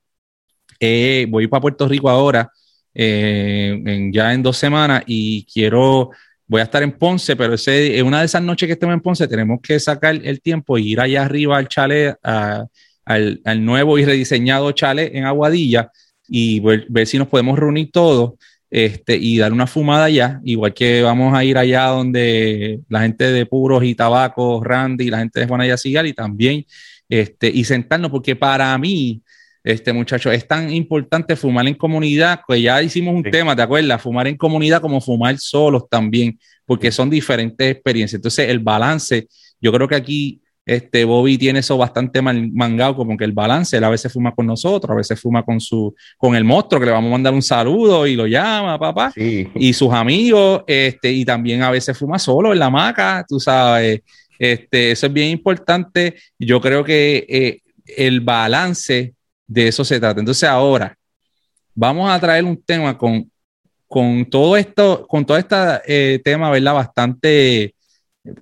eh, voy para Puerto Rico ahora, eh, ya en dos semanas, y quiero, voy a estar en Ponce, pero ese, en una de esas noches que estemos en Ponce, tenemos que sacar el tiempo e ir allá arriba al chalet, al, nuevo y rediseñado chalet en Aguadilla, y ver, si nos podemos reunir todos. Este, y dar una fumada allá, igual que vamos a ir allá donde la gente de puros y tabacos, Randy, la gente de Juana Yacigal, y también este, y sentarnos, porque para mí, este muchacho, es tan importante fumar en comunidad, que ya hicimos un tema, ¿te acuerdas? Fumar en comunidad como fumar solos también, porque son diferentes experiencias. Entonces, el balance, yo creo que aquí este Bobby tiene eso bastante mangado, como que el balance, él a veces fuma con nosotros, a veces fuma con su, con el monstruo, que le vamos a mandar un saludo y lo llama, papá, y sus amigos, este, y también a veces fuma solo en la hamaca, tú sabes, este, eso es bien importante. Yo creo que eh, el balance de eso se trata. Entonces ahora vamos a traer un tema con, con todo esto, con este eh, tema, ¿verdad? Bastante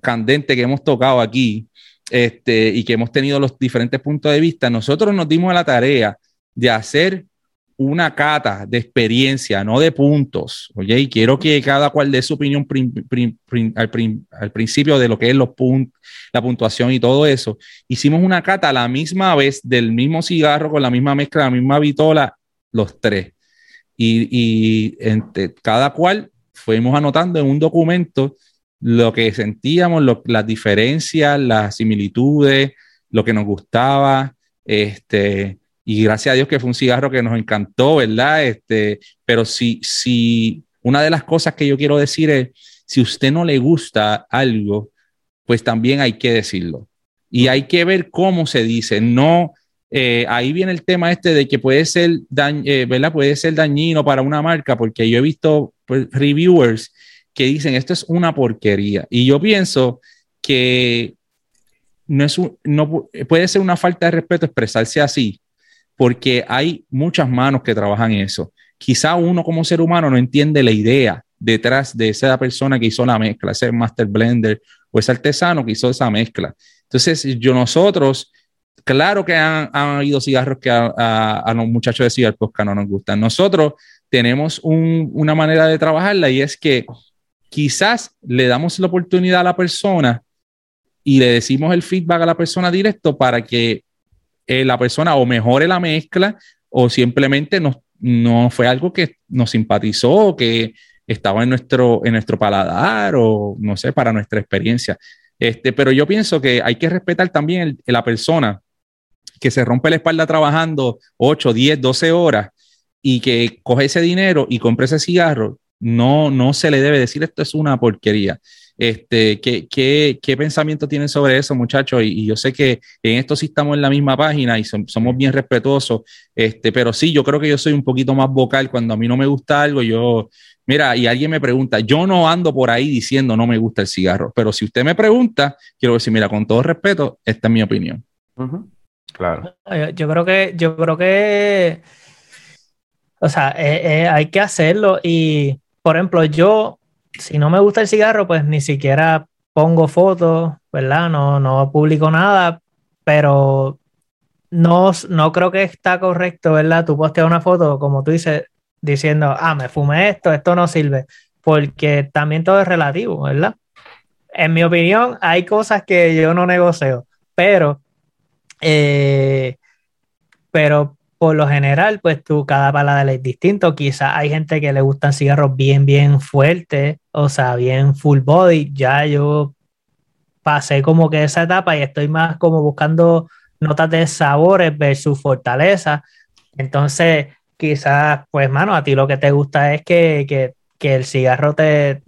candente que hemos tocado aquí este, y que hemos tenido los diferentes puntos de vista. Nosotros nos dimos a la tarea de hacer una cata de experiencia, no de puntos, oye, y quiero que cada cual dé su opinión al, principio de lo que es los puntos, la puntuación y todo eso. Hicimos una cata a la misma vez del mismo cigarro con la misma mezcla, la misma vitola, los tres. Y, entre, cada cual fuimos anotando en un documento lo que sentíamos, las diferencias, las similitudes, lo que nos gustaba, este, y gracias a Dios que fue un cigarro que nos encantó, ¿verdad? Este, pero si, si una de las cosas que yo quiero decir es, si usted no le gusta algo, pues también hay que decirlo. Y hay que ver cómo se dice, no, eh, ahí viene el tema este de que puede ser, eh, ¿verdad? puede ser dañino para una marca, porque yo he visto pues, reviewers que dicen, esto es una porquería. Y yo pienso que no es no, puede ser una falta de respeto expresarse así, porque hay muchas manos que trabajan eso. Quizá uno como ser humano no entiende la idea detrás de esa persona que hizo la mezcla, ese master blender o ese artesano que hizo esa mezcla. Entonces, yo nosotros, claro que han, habido cigarros que a, los muchachos de Cigar no nos gustan. Nosotros tenemos una manera de trabajarla y es que quizás le damos la oportunidad a la persona y le decimos el feedback a la persona directo para que eh, la persona o mejore la mezcla o simplemente no fue algo que nos simpatizó, que estaba en nuestro, en nuestro paladar o no sé, para nuestra experiencia. Este, pero yo pienso que hay que respetar también la persona que se rompe la espalda trabajando 8, 10, 12 horas y que coge ese dinero y compre ese cigarro. No, no se le debe decir esto es una porquería. Este, ¿qué, qué, qué pensamiento tienen sobre eso, muchachos? Y, yo sé que en esto sí estamos en la misma página y somos bien respetuosos, este, pero sí, yo creo que yo soy un poquito más vocal. Cuando a mí no me gusta algo, yo, mira, y alguien me pregunta, yo no ando por ahí diciendo no me gusta el cigarro, pero si usted me pregunta, quiero decir, mira, con todo respeto, esta es mi opinión. Claro. Yo creo que, yo creo que, o sea, eh, eh, hay que hacerlo y, por ejemplo, yo si no me gusta el cigarro, pues ni siquiera pongo fotos, ¿verdad? No, no publico nada, pero no, no creo que está correcto, ¿verdad? Tú posteas una foto, como tú dices, diciendo, ah, me fumé esto, esto no sirve, porque también todo es relativo, ¿verdad? En mi opinión, hay cosas que yo no negocio, pero, eh, pero por lo general, pues tú, cada paladar es distinto. Quizá hay gente que le gustan cigarros bien, bien fuertes, o sea, bien full body. Ya yo pasé como que esa etapa y estoy más como buscando notas de sabores versus fortaleza. Entonces, quizás, pues, mano, a ti lo que te gusta es que, el cigarro te,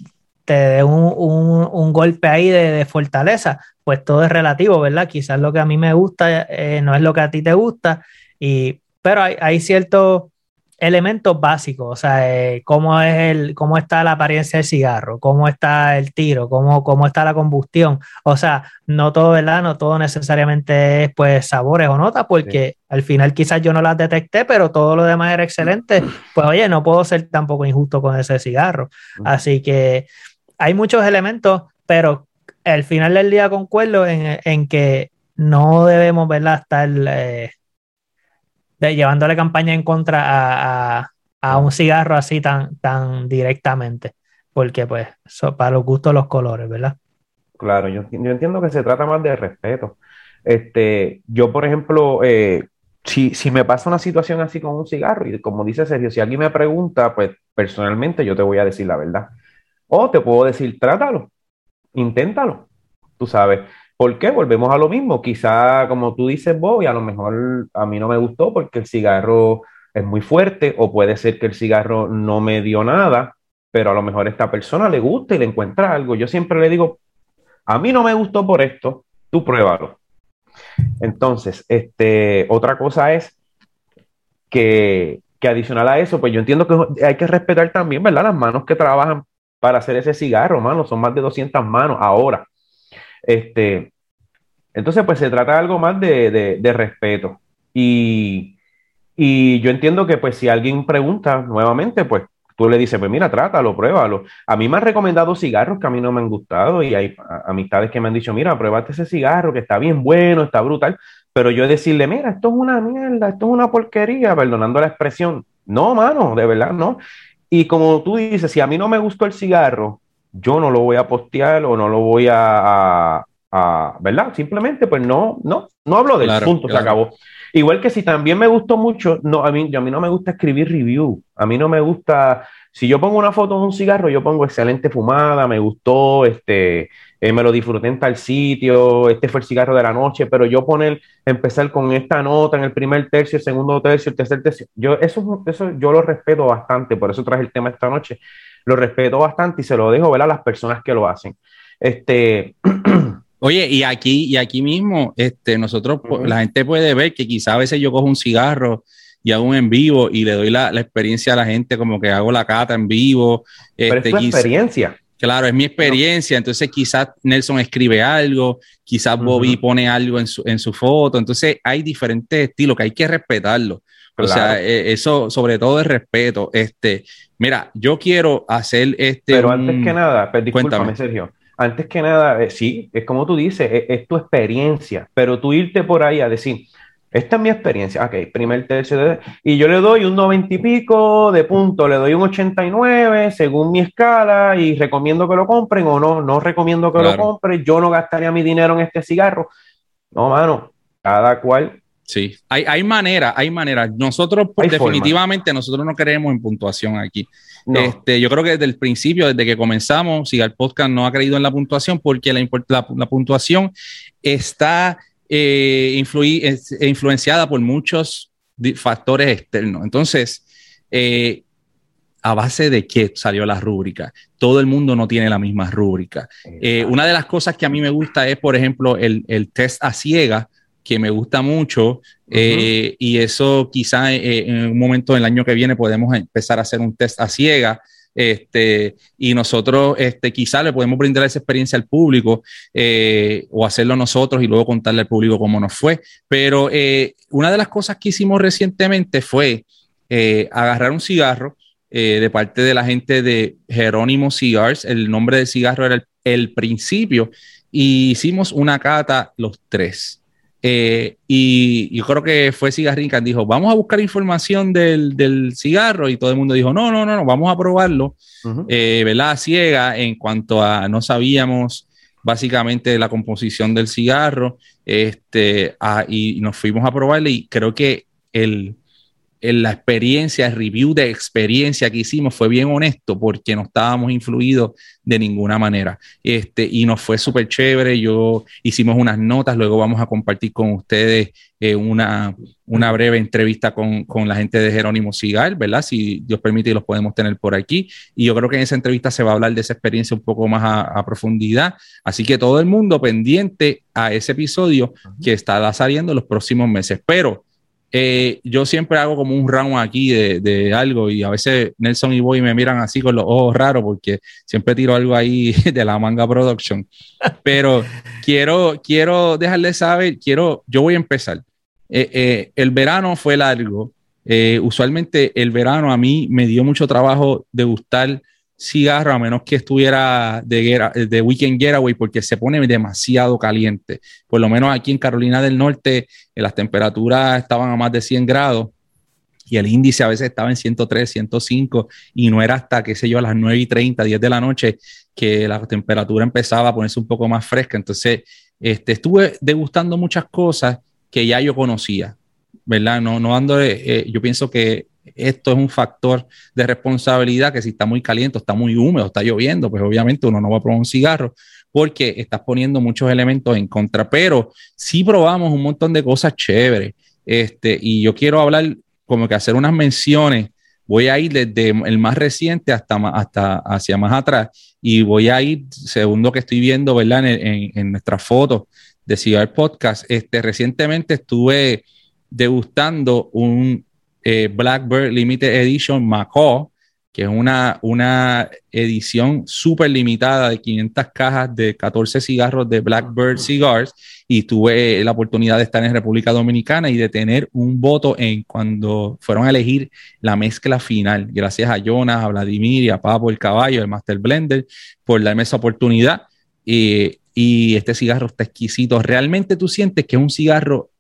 te dé un, golpe ahí de, fortaleza. Pues todo es relativo, ¿verdad? Quizás lo que a mí me gusta eh, no es lo que a ti te gusta. Y pero hay, ciertos elementos básicos, o sea, eh, cómo, es el, cómo está la apariencia del cigarro, cómo está el tiro, cómo, cómo está la combustión. O sea, no todo, ¿verdad? No todo necesariamente es pues sabores o notas, porque al final quizás yo no las detecté, pero todo lo demás era excelente. Pues oye, no puedo ser tampoco injusto con ese cigarro. Así que hay muchos elementos, pero al final del día concuerdo en, en que no debemos, ¿verdad? Estar... Eh, de, llevándole campaña en contra a, un cigarro así tan, tan directamente, porque pues para los gustos los colores, ¿verdad? Claro, yo, entiendo que se trata más de respeto. Este, yo, por ejemplo, eh, si, si, me pasa una situación así con un cigarro, y como dice Sergio, si alguien me pregunta, pues personalmente yo te voy a decir la verdad. O te puedo decir, trátalo, inténtalo, tú sabes. ¿Por qué? Volvemos a lo mismo. Quizá, como tú dices, Bobby, a lo mejor a mí no me gustó porque el cigarro es muy fuerte o puede ser que el cigarro no me dio nada, pero a lo mejor a esta persona le gusta y le encuentra algo. Yo siempre le digo, a mí no me gustó por esto, tú pruébalo. Entonces, este, otra cosa es que, que adicional a eso, pues yo entiendo que hay que respetar también, ¿verdad? Las manos que trabajan para hacer ese cigarro, mano, son más de 200 manos ahora. Este, entonces, pues se trata de algo más de, respeto. Y, yo entiendo que, pues, si alguien pregunta nuevamente, pues tú le dices, pues mira, trátalo, pruébalo. A mí me han recomendado cigarros que a mí no me han gustado y hay amistades que me han dicho, mira, pruébate ese cigarro que está bien bueno, está brutal. Pero yo decirle, mira, esto es una mierda, esto es una porquería, perdonando la expresión. No, mano, de verdad, no. Y como tú dices, si a mí no me gustó el cigarro, yo no lo voy a postear o no lo voy a, ¿verdad? Simplemente, pues no, no, no hablo del punto, se acabó. Igual que si también me gustó mucho, no, a mí, a mí no me gusta escribir review, a mí no me gusta, si yo pongo una foto de un cigarro, yo pongo excelente fumada, me gustó, este, eh, me lo disfruté en tal sitio, este fue el cigarro de la noche, pero yo poner, empezar con esta nota en el primer tercio, el segundo tercio, el tercer tercio, yo, eso, eso yo lo respeto bastante, por eso traje el tema esta noche, lo respeto bastante y se lo dejo ver a las personas que lo hacen. Este, Oye, y aquí, y aquí mismo, este, nosotros, la gente puede ver que quizá a veces yo cojo un cigarro y hago un en vivo y le doy la, experiencia a la gente, como que hago la cata en vivo. Pero este, es tu experiencia. Claro, es mi experiencia. Entonces, quizás Nelson escribe algo, quizás Bobby pone algo en su, en su foto. Entonces, hay diferentes estilos que hay que respetarlo. O sea, eh, eso sobre todo es respeto. Este, mira, yo quiero hacer este. Pero antes que nada, pues, discúlpame, Sergio. Antes que nada, eh, sí, es como tú dices, es, tu experiencia, pero tú irte por ahí a decir, esta es mi experiencia, ok, primer tercio, y yo le doy un 90 y pico de punto, le doy un 89 según mi escala y recomiendo que lo compren o no, no recomiendo que lo compren, yo no gastaría mi dinero en este cigarro. No, mano, cada cual Sí, hay, hay manera, hay manera. Nosotros, definitivamente, nosotros no creemos en puntuación aquí. Este, yo creo que desde el principio, desde que comenzamos, si el podcast no ha creído en la puntuación, porque la, la, puntuación está eh, influenciada por muchos factores externos. Entonces, eh, ¿a base de qué salió la rúbrica? Todo el mundo no tiene la misma rúbrica. Eh, una de las cosas que a mí me gusta es, por ejemplo, el, el test a ciega que me gusta mucho eh, y eso quizá eh, en un momento del año que viene podemos empezar a hacer un test a ciega. Este, y nosotros este, quizá le podemos brindar esa experiencia al público eh, o hacerlo nosotros y luego contarle al público cómo nos fue. Pero una de las cosas que hicimos recientemente fue agarrar un cigarro de parte de la gente de Jerónimo Cigars. El nombre del cigarro era el, el principio y hicimos una cata los tres. Eh, y yo creo que fue Cigarrín que dijo, vamos a buscar información del, del, cigarro y todo el mundo dijo, no, no, no, no vamos a probarlo, eh, ¿verdad? Ciega en cuanto a no sabíamos básicamente la composición del cigarro, este, y nos fuimos a probarlo y creo que el, en la experiencia, el review de experiencia que hicimos fue bien honesto porque no estábamos influidos de ninguna manera. Este, y nos fue súper chévere. Yo hicimos unas notas, luego vamos a compartir con ustedes eh, una, una breve entrevista con, con, la gente de Jerónimo Sigal, ¿verdad? Si Dios permite, y los podemos tener por aquí. Y yo creo que en esa entrevista se va a hablar de esa experiencia un poco más a, a profundidad. Así que todo el mundo pendiente a ese episodio que estará saliendo los próximos meses. Pero eh, yo siempre hago como un round aquí de, algo y a veces Nelson y Boy me miran así con los ojos raros porque siempre tiro algo ahí de la manga production. Pero quiero, quiero dejarles saber, quiero, yo voy a empezar. Eh, eh, el verano fue largo. usualmente el verano a mí me dio mucho trabajo de gustar cigarro a menos que estuviera de, de weekend getaway porque se pone demasiado caliente. Por lo menos aquí en Carolina del Norte eh, las temperaturas estaban a más de 100 grados y el índice a veces estaba en 103, 105 y no era hasta, qué sé yo, a las 9 y 30, 10 de la noche que la temperatura empezaba a ponerse un poco más fresca. Entonces, este, estuve degustando muchas cosas que ya yo conocía, ¿verdad? No, no ando, eh, yo pienso que esto es un factor de responsabilidad que si está muy caliente, está muy húmedo, está lloviendo, pues obviamente uno no va a probar un cigarro porque estás poniendo muchos elementos en contra, pero sí probamos un montón de cosas chéveres. Este, y yo quiero hablar como que hacer unas menciones. Voy a ir desde el más reciente hasta, hasta hacia más atrás y voy a ir, segundo que estoy viendo, ¿verdad? En, en, nuestras fotos de Cigar Podcast. Este, recientemente estuve degustando un, eh, Blackbird Limited Edition Macaw, que es una, una edición súper limitada de 500 cajas de 14 cigarros de Blackbird Cigars y tuve la oportunidad de estar en República Dominicana y de tener un voto en cuando fueron a elegir la mezcla final. Gracias a Jonas, a Vladimir y a Papo el Caballo, el Master Blender, por darme esa oportunidad. y este cigarro está exquisito. Realmente tú sientes que es un cigarro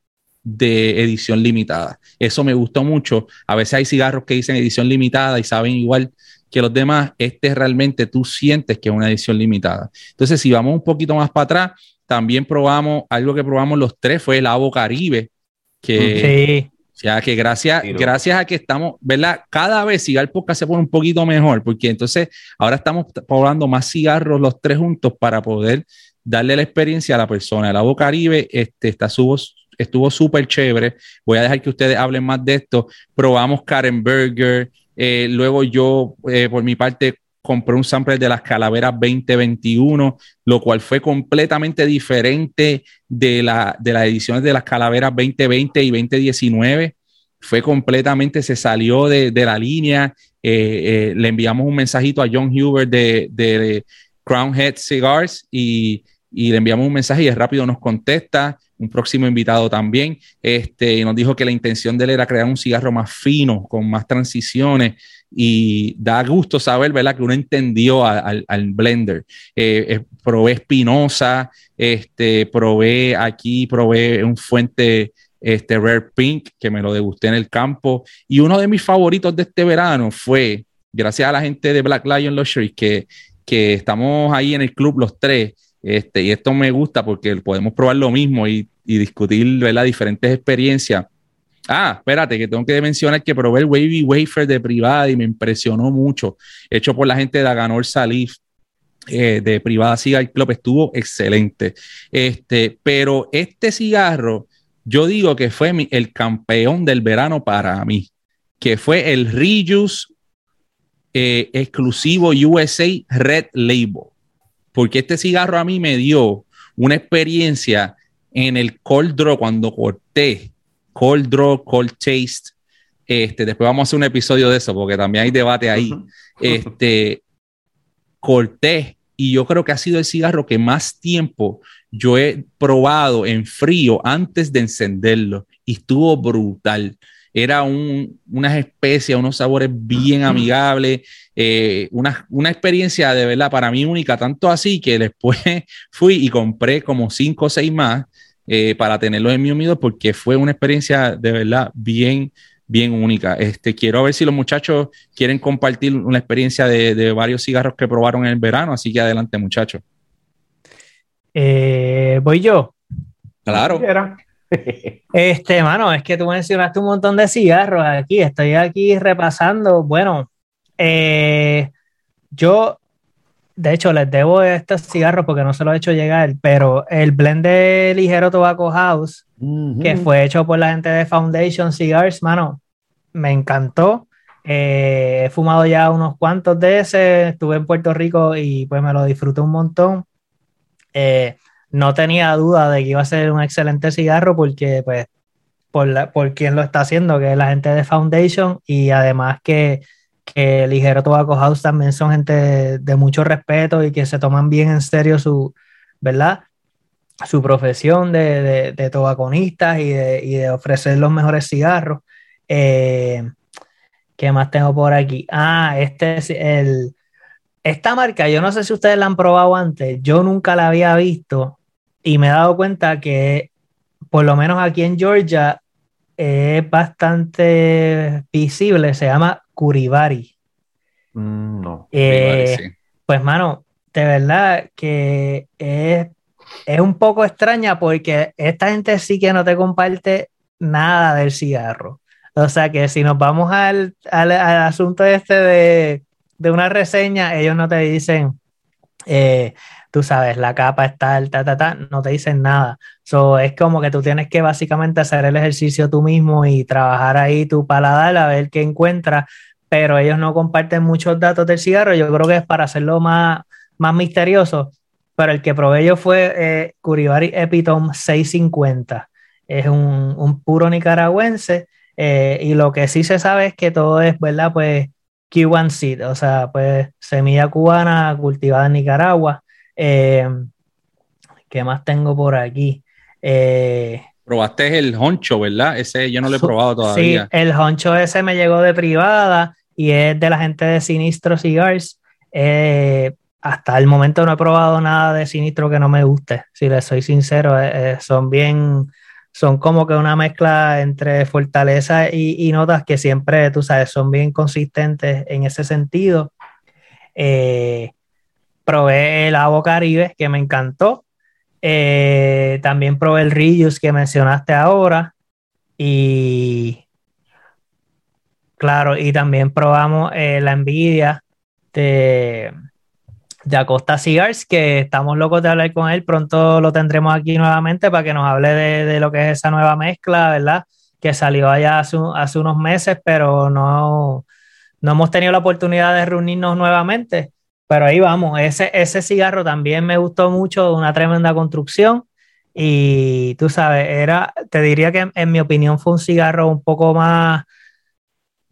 de edición limitada. Eso me gustó mucho. A veces hay cigarros que dicen edición limitada y saben igual que los demás. Este realmente tú sientes que es una edición limitada. Entonces, si vamos un poquito más para atrás, también probamos algo que probamos los tres, fue el Avo Caribe, que, sea, que gracias, gracias a que estamos, ¿verdad? Cada vez Cigar Podcast se pone un poquito mejor, porque entonces ahora estamos probando más cigarros los tres juntos para poder darle la experiencia a la persona. El Avo Caribe este, está su estuvo súper chévere. Voy a dejar que ustedes hablen más de esto. Probamos Karen Burger. Eh, luego yo, eh, por mi parte, compré un sample de las Calaveras 2021, lo cual fue completamente diferente de, la, de las ediciones de las Calaveras 2020 y 2019. Fue completamente, se salió de, la línea. Eh, le enviamos un mensajito a John Huber de, de Crown Head Cigars y, y le enviamos un mensaje y es rápido nos contesta un próximo invitado también, este, nos dijo que la intención de él era crear un cigarro más fino, con más transiciones, y da gusto saber, ¿verdad?, que uno entendió al, blender. Eh, probé Espinosa, este, probé aquí, probé un fuente este Rare Pink, que me lo degusté en el campo, y uno de mis favoritos de este verano fue, gracias a la gente de Black Lion Luxury, que, que estamos ahí en el club los tres, este, y esto me gusta porque podemos probar lo mismo y, discutir las diferentes experiencias. Ah, espérate, que tengo que mencionar que probé el Wavy Wafer de privada y me impresionó mucho. Hecho por la gente de Aganor Salif eh, de privada Cigar Club, estuvo excelente. Este, pero este cigarro, yo digo que fue el campeón del verano para mí, que fue el Reuse eh, exclusivo USA Red Label porque este cigarro a mí me dio una experiencia en el cold draw cuando corté, cold draw, cold taste. Este, después vamos a hacer un episodio de eso porque también hay debate ahí. Este, corté y yo creo que ha sido el cigarro que más tiempo yo he probado en frío antes de encenderlo y estuvo brutal era un, unas especias, unos sabores bien amigables, eh, una, experiencia de verdad para mí única, tanto así que después fui y compré como cinco o seis más eh, para tenerlos en mi humidor porque fue una experiencia de verdad bien, bien única. Este, quiero ver si los muchachos quieren compartir una experiencia de, varios cigarros que probaron en el verano, así que adelante muchachos. Eh, voy yo. Claro. Este, mano, es que tú mencionaste un montón de cigarros aquí. Estoy aquí repasando. Bueno, eh, yo, de hecho, les debo estos cigarros porque no se los he hecho llegar, pero el blend de Ligero Tobacco House, que fue hecho por la gente de Foundation Cigars, mano, me encantó. Eh, he fumado ya unos cuantos de ese, estuve en Puerto Rico y pues me lo disfruté un montón. Eh, no tenía duda de que iba a ser un excelente cigarro porque, pues, por, la, por quien lo está haciendo, que es la gente de Foundation, y además que, que Ligero Tobacco House también son gente de, mucho respeto y que se toman bien en serio su, ¿verdad? Su profesión de, de, de tobaconistas y de, y de, ofrecer los mejores cigarros. Eh, ¿Qué más tengo por aquí? Ah, este es el, esta marca, yo no sé si ustedes la han probado antes, yo nunca la había visto y me he dado cuenta que por lo menos aquí en Georgia es bastante visible, se llama Curibari. Mm, no. Eh, pues mano, de verdad que es, un poco extraña porque esta gente sí que no te comparte nada del cigarro. O sea que si nos vamos al, asunto este de, de, una reseña, ellos no te dicen, eh, tú sabes, la capa está alta, ta, ta, no te dicen nada. So, es como que tú tienes que básicamente hacer el ejercicio tú mismo y trabajar ahí tu paladar a ver qué encuentras, pero ellos no comparten muchos datos del cigarro. Yo creo que es para hacerlo más, más misterioso. Pero el que probé yo fue eh, Curibari Epitome 650. Es un, puro nicaragüense. Eh, y lo que sí se sabe es que todo es, ¿verdad? Pues Cuban seed, o sea, pues semilla cubana cultivada en Nicaragua. Eh, ¿Qué más tengo por aquí? Eh, Probaste el honcho, ¿verdad? Ese yo no lo he probado todavía. Sí, el honcho ese me llegó de privada y es de la gente de Sinistro Cigars. Eh, hasta el momento no he probado nada de Sinistro que no me guste, si les soy sincero. son bien, son como que una mezcla entre fortaleza y, notas que siempre, tú sabes, son bien consistentes en ese sentido. Eh, probé el Avo Caribe, que me encantó. Eh, también probé el Reuse que mencionaste ahora. Y claro, y también probamos eh, la Nvidia de, de Acosta Cigars, que estamos locos de hablar con él. Pronto lo tendremos aquí nuevamente para que nos hable de, lo que es esa nueva mezcla, ¿verdad? Que salió allá hace, hace unos meses, pero no, no hemos tenido la oportunidad de reunirnos nuevamente, pero ahí vamos. Ese, ese cigarro también me gustó mucho, una tremenda construcción. Y tú sabes, era, te diría que en mi opinión fue un cigarro un poco más,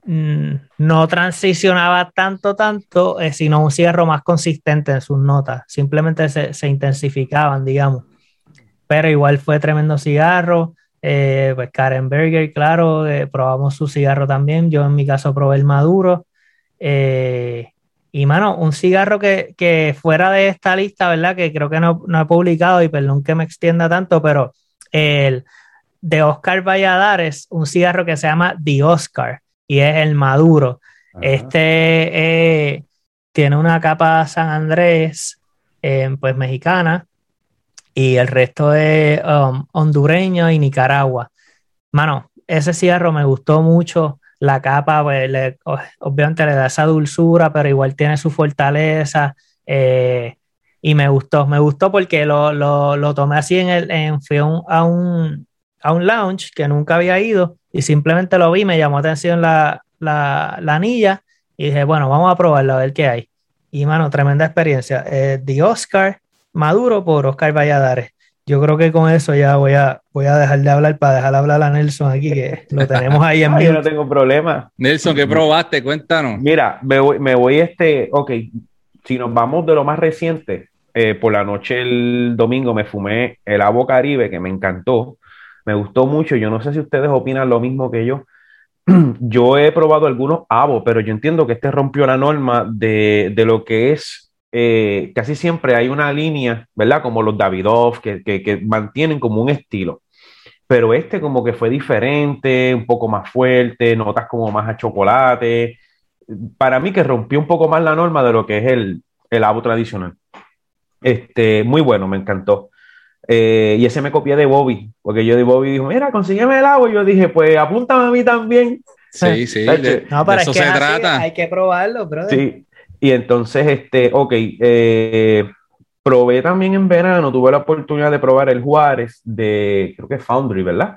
no transicionaba tanto, tanto, eh, sino un cigarro más consistente en sus notas. Simplemente se, se intensificaban, digamos. Pero igual fue tremendo cigarro. Eh, pues Karen Berger, claro, eh, probamos su cigarro también. Yo en mi caso probé el maduro. Eh, y mano, un cigarro que, fuera de esta lista, ¿verdad? Que creo que no, no he publicado y perdón que me extienda tanto, pero el de Oscar Valladares, un cigarro que se llama The Oscar y es el maduro. Este tiene una capa San Andrés, pues mexicana, y el resto es um, hondureño y Nicaragua. Mano, ese cigarro me gustó mucho. La capa, pues, obviamente le da esa dulzura, pero igual tiene su fortaleza. Eh, y me gustó, me gustó porque lo, lo, tomé así en el, en, fui a un, a un lounge que nunca había ido y simplemente lo vi, me llamó atención la, la, la anilla y dije, bueno, vamos a probarlo a ver qué hay. Y mano, tremenda experiencia. Eh, The Oscar Maduro por Oscar Valladares. Yo creo que con eso ya voy a, voy a dejar de hablar para dejar hablar a Nelson aquí, que lo tenemos ahí en vivo. Yo no tengo problema. Nelson, ¿qué probaste? Cuéntanos. Mira, me voy, me voy este, ok, si nos vamos de lo más reciente, eh, por la noche el domingo me fumé el Abo Caribe, que me encantó, me gustó mucho. Yo no sé si ustedes opinan lo mismo que yo. Yo he probado algunos Abo, pero yo entiendo que este rompió la norma de, de lo que es eh, casi siempre hay una línea, ¿verdad? Como los Davidoff, que, que, mantienen como un estilo. Pero este como que fue diferente, un poco más fuerte, notas como más a chocolate. Para mí que rompió un poco más la norma de lo que es el, el tradicional. Este, muy bueno, me encantó. Eh, y ese me copié de Bobby, porque yo de Bobby dijo, mira, consígueme el agua. Y yo dije, pues apúntame a mí también. Sí, sí, de, no, para eso se trata. Hay que probarlo, brother. Sí, y entonces, este, ok, eh, probé también en verano, tuve la oportunidad de probar el Juárez de, creo que es Foundry, ¿verdad?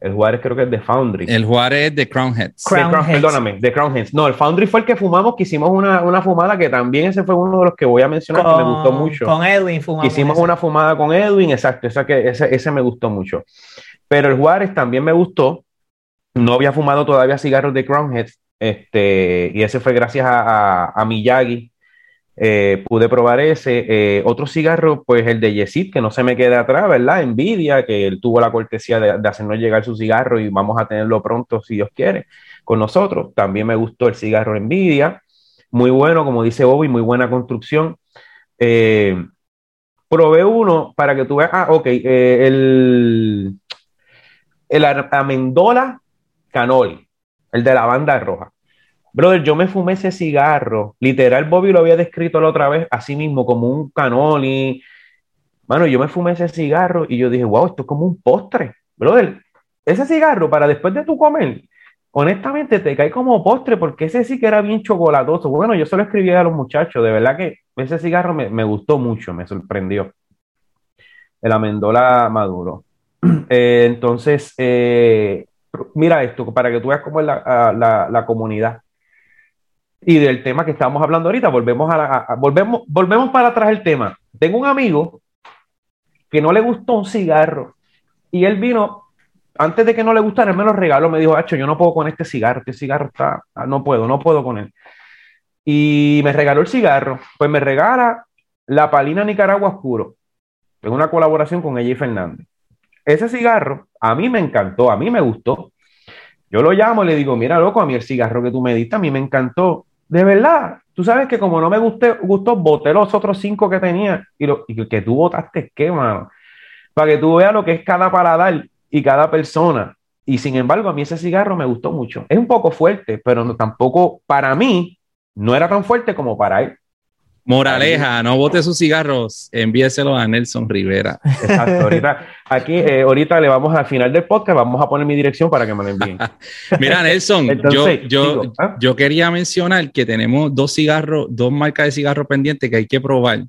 El Juárez creo que es de Foundry. El Juárez de Crown Heads. Perdóname, de Crown Heads. No, el Foundry fue el que fumamos, que hicimos una, una, fumada que también ese fue uno de los que voy a mencionar que me gustó mucho. Con Edwin fumamos. Hicimos una fumada con Edwin, exacto, esa que, ese, ese me gustó mucho. Pero el Juárez también me gustó. No había fumado todavía cigarros de Crown Heads, este, y ese fue gracias a, a, Miyagi. Eh, pude probar ese. Eh, otro cigarro, pues el de Yesid, que no se me quede atrás, ¿verdad? Envidia, que él tuvo la cortesía de, hacernos llegar su cigarro y vamos a tenerlo pronto, si Dios quiere, con nosotros. También me gustó el cigarro Envidia. Muy bueno, como dice Bobby, muy buena construcción. Eh, probé uno para que tú veas. Ah, ok. el, el Amendola Canoli el de la banda roja. Brother, yo me fumé ese cigarro. Literal, Bobby lo había descrito la otra vez, así mismo, como un canoli. Mano, yo me fumé ese cigarro y yo dije, wow, esto es como un postre. Brother, ese cigarro para después de tu comer, honestamente te cae como postre porque ese sí que era bien chocolatoso. Bueno, yo solo escribí a los muchachos, de verdad que ese cigarro me, gustó mucho, me sorprendió. El amendola maduro. Eh, entonces, eh, mira esto, para que tú veas cómo es la, la, comunidad. Y del tema que estamos hablando ahorita, volvemos, a, volvemos, volvemos para atrás el tema. Tengo un amigo que no le gustó un cigarro y él vino, antes de que no le gustara, él me lo regaló, me dijo, Hacho, yo no puedo con este cigarro, este cigarro está, ah, no puedo, no puedo con él. Y me regaló el cigarro, pues me regala la Palina Nicaragua Oscuro, en una colaboración con ella y Fernández ese cigarro a mí me encantó, a mí me gustó. Yo lo llamo y le digo, mira, loco, a mí el cigarro que tú me diste, a mí me encantó. De verdad, tú sabes que como no me gusté, gustó, boté los otros cinco que tenía y, lo, y que tú botaste, ¿qué, mano? Para que tú veas lo que es cada paladar y cada persona. Y sin embargo, a mí ese cigarro me gustó mucho. Es un poco fuerte, pero no, tampoco para mí no era tan fuerte como para él. Moraleja, no bote sus cigarros, envíeselo a Nelson Rivera. Exacto, ahorita, aquí, eh, ahorita le vamos al final del podcast, vamos a poner mi dirección para que me lo envíen. Mira, Nelson, yo, yo, ¿ah? yo quería mencionar que tenemos dos cigarros, dos marcas de cigarros pendientes que hay que probar,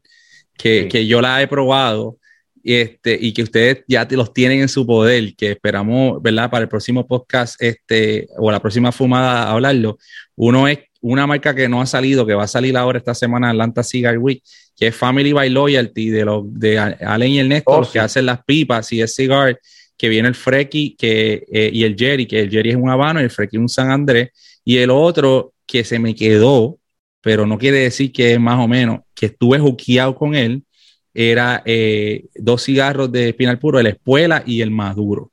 que, que yo la he probado este, y que ustedes ya los tienen en su poder, que esperamos, ¿verdad? Para el próximo podcast este, o la próxima fumada hablarlo. Uno es una marca que no ha salido, que va a salir ahora esta semana Atlanta Cigar Week, que es Family by Loyalty de, los de Allen y Ernesto, oh, los que hacen las pipas y es cigar, que viene el Frecky que, eh, y el Jerry, que el Jerry es un Habano y el Frecky un San Andrés, y el otro que se me quedó, pero no quiere decir que es más o menos, que estuve juqueado con él, era eh, dos cigarros de espinal puro, el Espuela y el Maduro.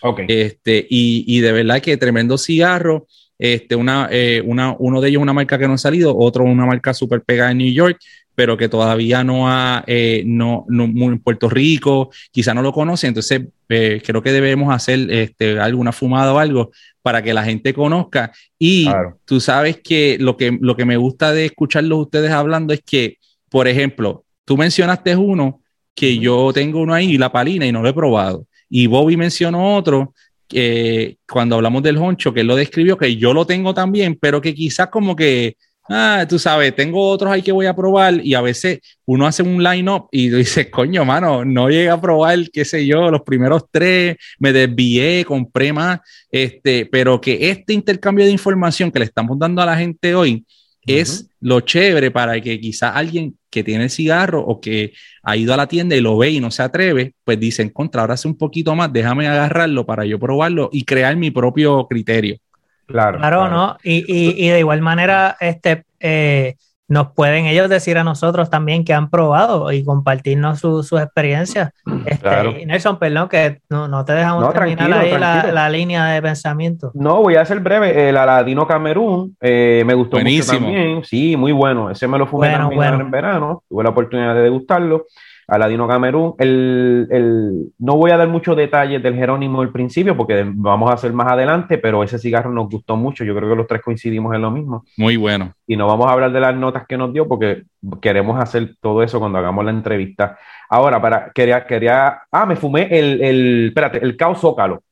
Okay. Este, y, y de verdad que tremendo cigarro este, una, eh, una, uno de ellos una marca que no ha salido, otro una marca súper pegada en New York, pero que todavía no ha, eh, no, no, en Puerto Rico, quizá no lo conoce, entonces eh, creo que debemos hacer este, alguna fumada o algo para que la gente conozca. Y tú sabes que lo, que lo que me gusta de escucharlos ustedes hablando es que, por ejemplo, tú mencionaste uno que yo tengo uno ahí, la palina, y no lo he probado. Y Bobby mencionó otro que cuando hablamos del honcho, que él lo describió, que yo lo tengo también, pero que quizás como que, ah, tú sabes, tengo otros ahí que voy a probar y a veces uno hace un line-up y dice, coño, mano, no llegué a probar, qué sé yo, los primeros tres, me desvié, compré más, este, pero que este intercambio de información que le estamos dando a la gente hoy, es lo chévere para que quizás alguien que tiene el cigarro o que ha ido a la tienda y lo ve y no se atreve, pues dice, contra, ahora hace un poquito más, déjame agarrarlo para yo probarlo y crear mi propio criterio. Claro, claro, ¿no? Y, y, y, de igual manera, este, eh, nos pueden ellos decir a nosotros también que han probado y compartirnos sus su experiencias. Este, Nelson, perdón, que no, te dejamos terminar ahí la, línea de pensamiento. No, voy a ser breve. El Aladino Camerún eh, me gustó mucho también. Sí, muy bueno. Ese me lo fumé en verano. Tuve la oportunidad de degustarlo. Aladino Camerún. El, el, no voy a dar muchos detalles del Jerónimo del principio porque vamos a hacer más adelante, pero ese cigarro nos gustó mucho. Yo creo que los tres coincidimos en lo mismo. Muy bueno. Y no vamos a hablar de las notas que nos dio porque queremos hacer todo eso cuando hagamos la entrevista. Ahora, para, quería, quería, ah, me fumé el, el espérate, el Caos Zócalo.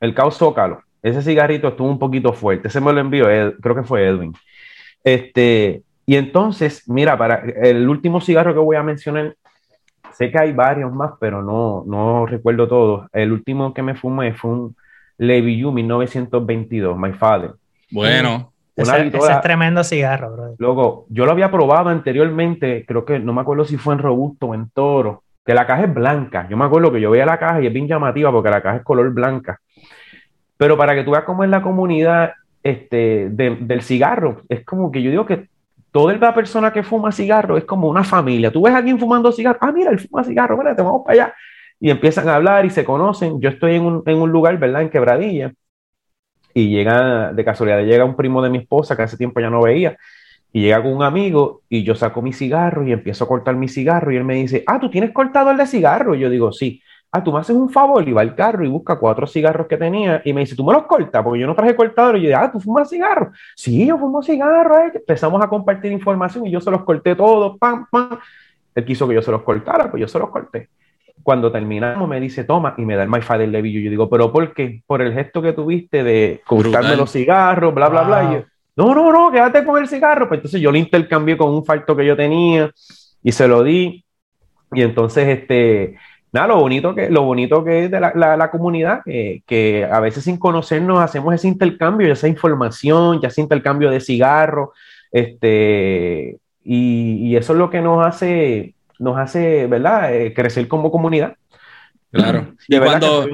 El Caos Zócalo. Ese cigarrito estuvo un poquito fuerte. Ese me lo envió, creo que fue Edwin. Este, y entonces, mira, para el último cigarro que voy a mencionar sé que hay varios más, pero no, no recuerdo todos. El último que me fumé fue un Levi You 1922, My Father. Bueno. Ese, es tremendo cigarro, bro. Luego, yo lo había probado anteriormente, creo que no me acuerdo si fue en Robusto o en Toro, que la caja es blanca. Yo me acuerdo que yo veía la caja y es bien llamativa porque la caja es color blanca. Pero para que tú veas cómo es la comunidad este, del cigarro, es como que yo digo que toda la persona que fuma cigarro es como una familia. Tú ves a alguien fumando cigarro, ah, mira, él fuma cigarro, te vamos para allá. Y empiezan a hablar y se conocen. Yo estoy en un, en un lugar, ¿verdad? En Quebradilla. Y llega, de casualidad, llega un primo de mi esposa que hace tiempo ya no veía. Y llega con un amigo y yo saco mi cigarro y empiezo a cortar mi cigarro. Y él me dice, ah, ¿tú tienes cortado el de cigarro? Y yo digo, sí ah, tú me haces un favor y va al carro y busca cuatro cigarros que tenía y me dice, tú me los cortas porque yo no traje cortador. Y yo ah, tú fumas cigarros. Sí, yo fumo cigarros. Eh. Empezamos a compartir información y yo se los corté todos, pam, pam. Él quiso que yo se los cortara, pues yo se los corté. Cuando terminamos me dice, toma, y me da el My Father Levillo. Yo digo, ¿pero por qué? Por el gesto que tuviste de cortarme los cigarros, bla, bla, bla. Y yo, no, no, no, quédate con el cigarro. Pues entonces yo le intercambié con un falto que yo tenía y se lo di. Y entonces, este, nada, lo bonito que, lo bonito que es de la, comunidad, que a veces sin conocernos hacemos ese intercambio, sea información, ya sea intercambio de cigarros, este, y, eso es lo que nos hace, nos hace, ¿verdad?, eh, crecer como comunidad. Claro. Y cuando,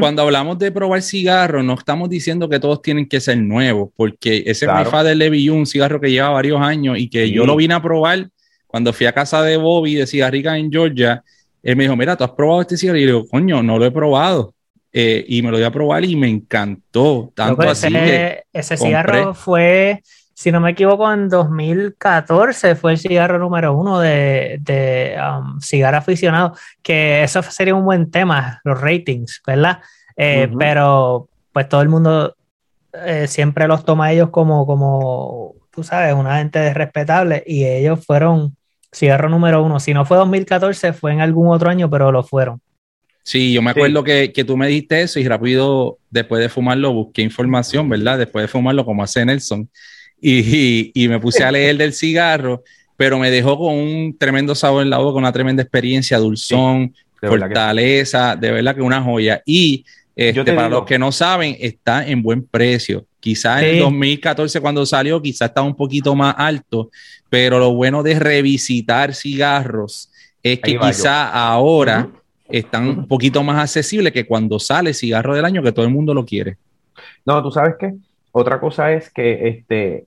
cuando hablamos de probar cigarros, no estamos diciendo que todos tienen que ser nuevos, porque ese claro. es de Levi, un cigarro que lleva varios años y que yo lo vine a probar cuando fui a casa de Bobby de Cigarrica en Georgia él me dijo, mira, ¿tú has probado este cigarro? Y yo digo, coño, no lo he probado. Eh, y me lo voy a probar y me encantó. Tanto así ese, ese cigarro fue, si no me equivoco, en 2014 fue el cigarro número uno de, de um, cigarro aficionado, que eso sería un buen tema, los ratings, ¿verdad? Eh, pero pues todo el mundo eh, siempre los toma ellos como, como, tú sabes, una gente respetable y ellos fueron cigarro número uno. Si no fue 2014, fue en algún otro año, pero lo fueron. Sí, yo me acuerdo que, que, tú me dijiste eso y rápido, después de fumarlo, busqué información, ¿verdad? Después de fumarlo, como hace Nelson, y, y, me puse a leer del cigarro, pero me dejó con un tremendo sabor en la boca, una tremenda experiencia, dulzón, fortaleza, de verdad que una joya. Y este, para los que no saben, está en buen precio. Quizás en el 2014 cuando salió, quizás estaba un poquito más alto, pero lo bueno de revisitar cigarros es que quizás ahora están un poquito más accesibles que cuando sale cigarro del año que todo el mundo lo quiere. No, tú sabes qué, otra cosa es que este,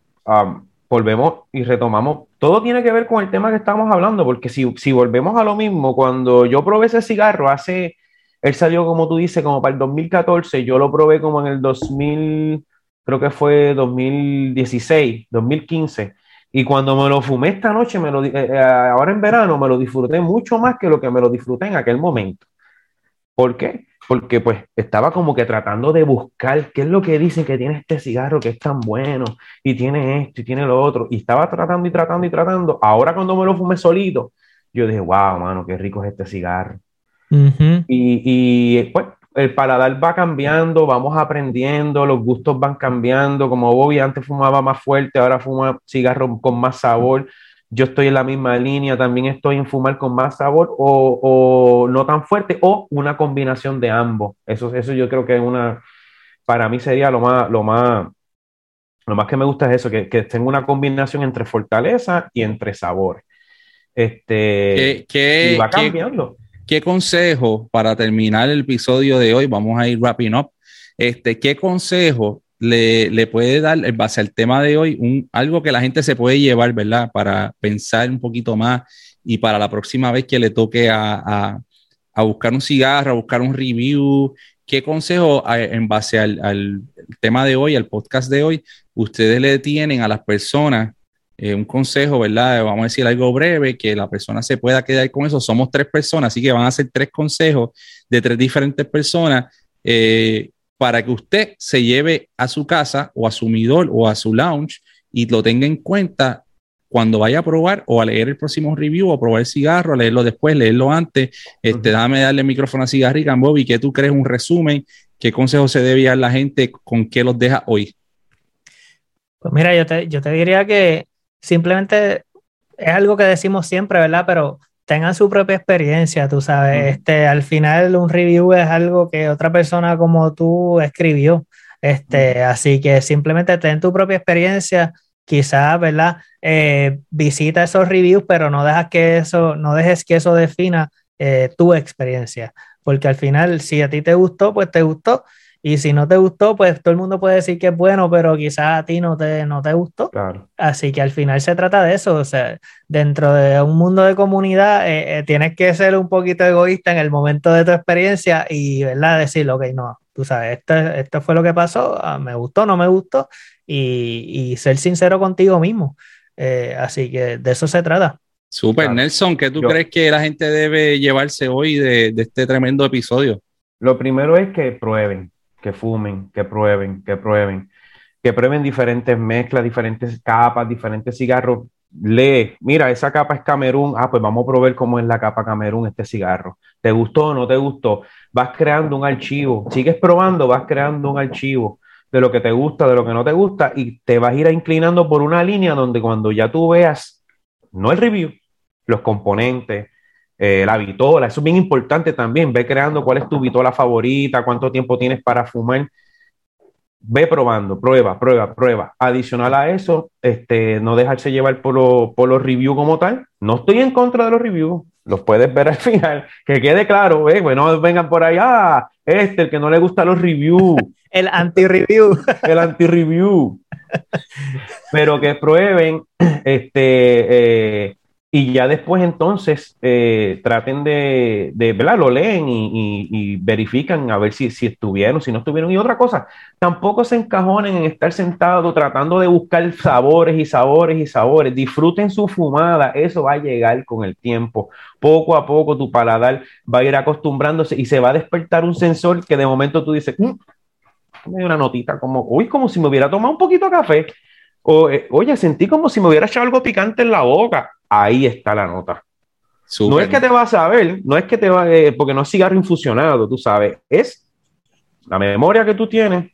volvemos y retomamos, todo tiene que ver con el tema que estamos hablando, porque si, si volvemos a lo mismo, cuando yo probé ese cigarro hace, él salió como tú dices, como para el 2014, yo lo probé como en el 2000, creo que fue 2016, 2015. Y cuando me lo fumé esta noche, me lo, eh, eh, ahora en verano, me lo disfruté mucho más que lo que me lo disfruté en aquel momento. ¿Por qué? Porque pues estaba como que tratando de buscar qué es lo que dicen que tiene este cigarro que es tan bueno y tiene esto y tiene lo otro. Y estaba tratando y tratando y tratando. Ahora cuando me lo fumé solito, yo dije, wow, mano, qué rico es este cigarro. y, y pues el paladar va cambiando, vamos aprendiendo, los gustos van cambiando. Como Bobby antes fumaba más fuerte, ahora fuma cigarro con más sabor. Yo estoy en la misma línea, también estoy en fumar con más sabor o, no tan fuerte o una combinación de ambos. Eso, eso yo creo que es una, para mí sería lo más, lo más, lo más que me gusta es eso, que, que tenga una combinación entre fortaleza y entre sabor. Este, ¿Qué, y va cambiando. ¿Qué consejo para terminar el episodio de hoy? Vamos a ir wrapping up. Este, ¿Qué consejo le, puede dar en base al tema de hoy? Un, algo que la gente se puede llevar, ¿verdad? Para pensar un poquito más y para la próxima vez que le toque a, buscar un cigarro, a buscar un review. ¿Qué consejo en base al, al tema de hoy, al podcast de hoy, ustedes le tienen a las personas eh, un consejo, ¿verdad? Vamos a decir algo breve, que la persona se pueda quedar con eso. Somos tres personas, así que van a ser tres consejos de tres diferentes personas eh, para que usted se lleve a su casa o a su midor o a su lounge y lo tenga en cuenta cuando vaya a probar o a leer el próximo review o a probar el cigarro, a leerlo después, leerlo antes. Este, Dame darle el micrófono a Cigarrica, Bobby, ¿qué tú crees un resumen? ¿Qué consejo se debe a la gente? ¿Con qué los deja hoy? Pues mira, yo te, yo te diría que simplemente es algo que decimos siempre, ¿verdad? Pero tengan su propia experiencia, tú sabes. Este, al final un review es algo que otra persona como tú escribió. Este, así que simplemente ten tu propia experiencia, quizás, ¿verdad? Eh, visita esos reviews, pero no dejas que eso, no dejes que eso defina eh, tu experiencia. Porque al final, si a ti te gustó, pues te gustó. Y si no te gustó, pues todo el mundo puede decir que es bueno, pero quizás a ti no te, no te gustó. Así que al final se trata de eso. O sea, dentro de un mundo de comunidad, eh, eh, tienes que ser un poquito egoísta en el momento de tu experiencia y, ¿verdad? Decir, ok, no, tú sabes, esto, esto fue lo que pasó, ah, me gustó, no me gustó, y, ser sincero contigo mismo. Eh, así que de eso se trata. Super, Nelson, ¿qué tú crees que la gente debe llevarse hoy de, de este tremendo episodio? Lo primero es que prueben, que fumen, que prueben, que prueben, que prueben diferentes mezclas, diferentes capas, diferentes cigarros. Lee, mira, esa capa es Camerún, ah, pues vamos a probar cómo es la capa Camerún, este cigarro. ¿Te gustó o no te gustó? Vas creando un archivo, sigues probando, vas creando un archivo de lo que te gusta, de lo que no te gusta, y te vas a ir inclinando por una línea donde cuando ya tú veas, no el review, los componentes, eh, la vitola, eso es bien importante también, ve creando cuál es tu vitola favorita, cuánto tiempo tienes para fumar, ve probando, prueba, prueba, prueba. Adicional a eso, este, no dejarse llevar por, por los reviews como tal, no estoy en contra de los reviews, los puedes ver al final, que quede claro, eh, bueno, vengan por ahí, ah, este, el que no le gusta los reviews. el anti-review. el anti-review. Pero que prueben, este, eh, y ya después entonces eh, traten de, de, ¿verdad? Lo leen y, verifican a ver si, si estuvieron, si no estuvieron. Y otra cosa, tampoco se encajonen en estar sentado tratando de buscar sabores y sabores y sabores. Disfruten su fumada, eso va a llegar con el tiempo. Poco a poco tu paladar va a ir acostumbrándose y se va a despertar un sensor que de momento tú dices, mmm, una notita como, uy, como si me hubiera tomado un poquito de café. O, eh, oye, sentí como si me hubiera echado algo picante en la boca ahí está la nota. No es que te vas a ver, no es que te va, eh, porque no es cigarro infusionado, tú sabes, es la memoria que tú tienes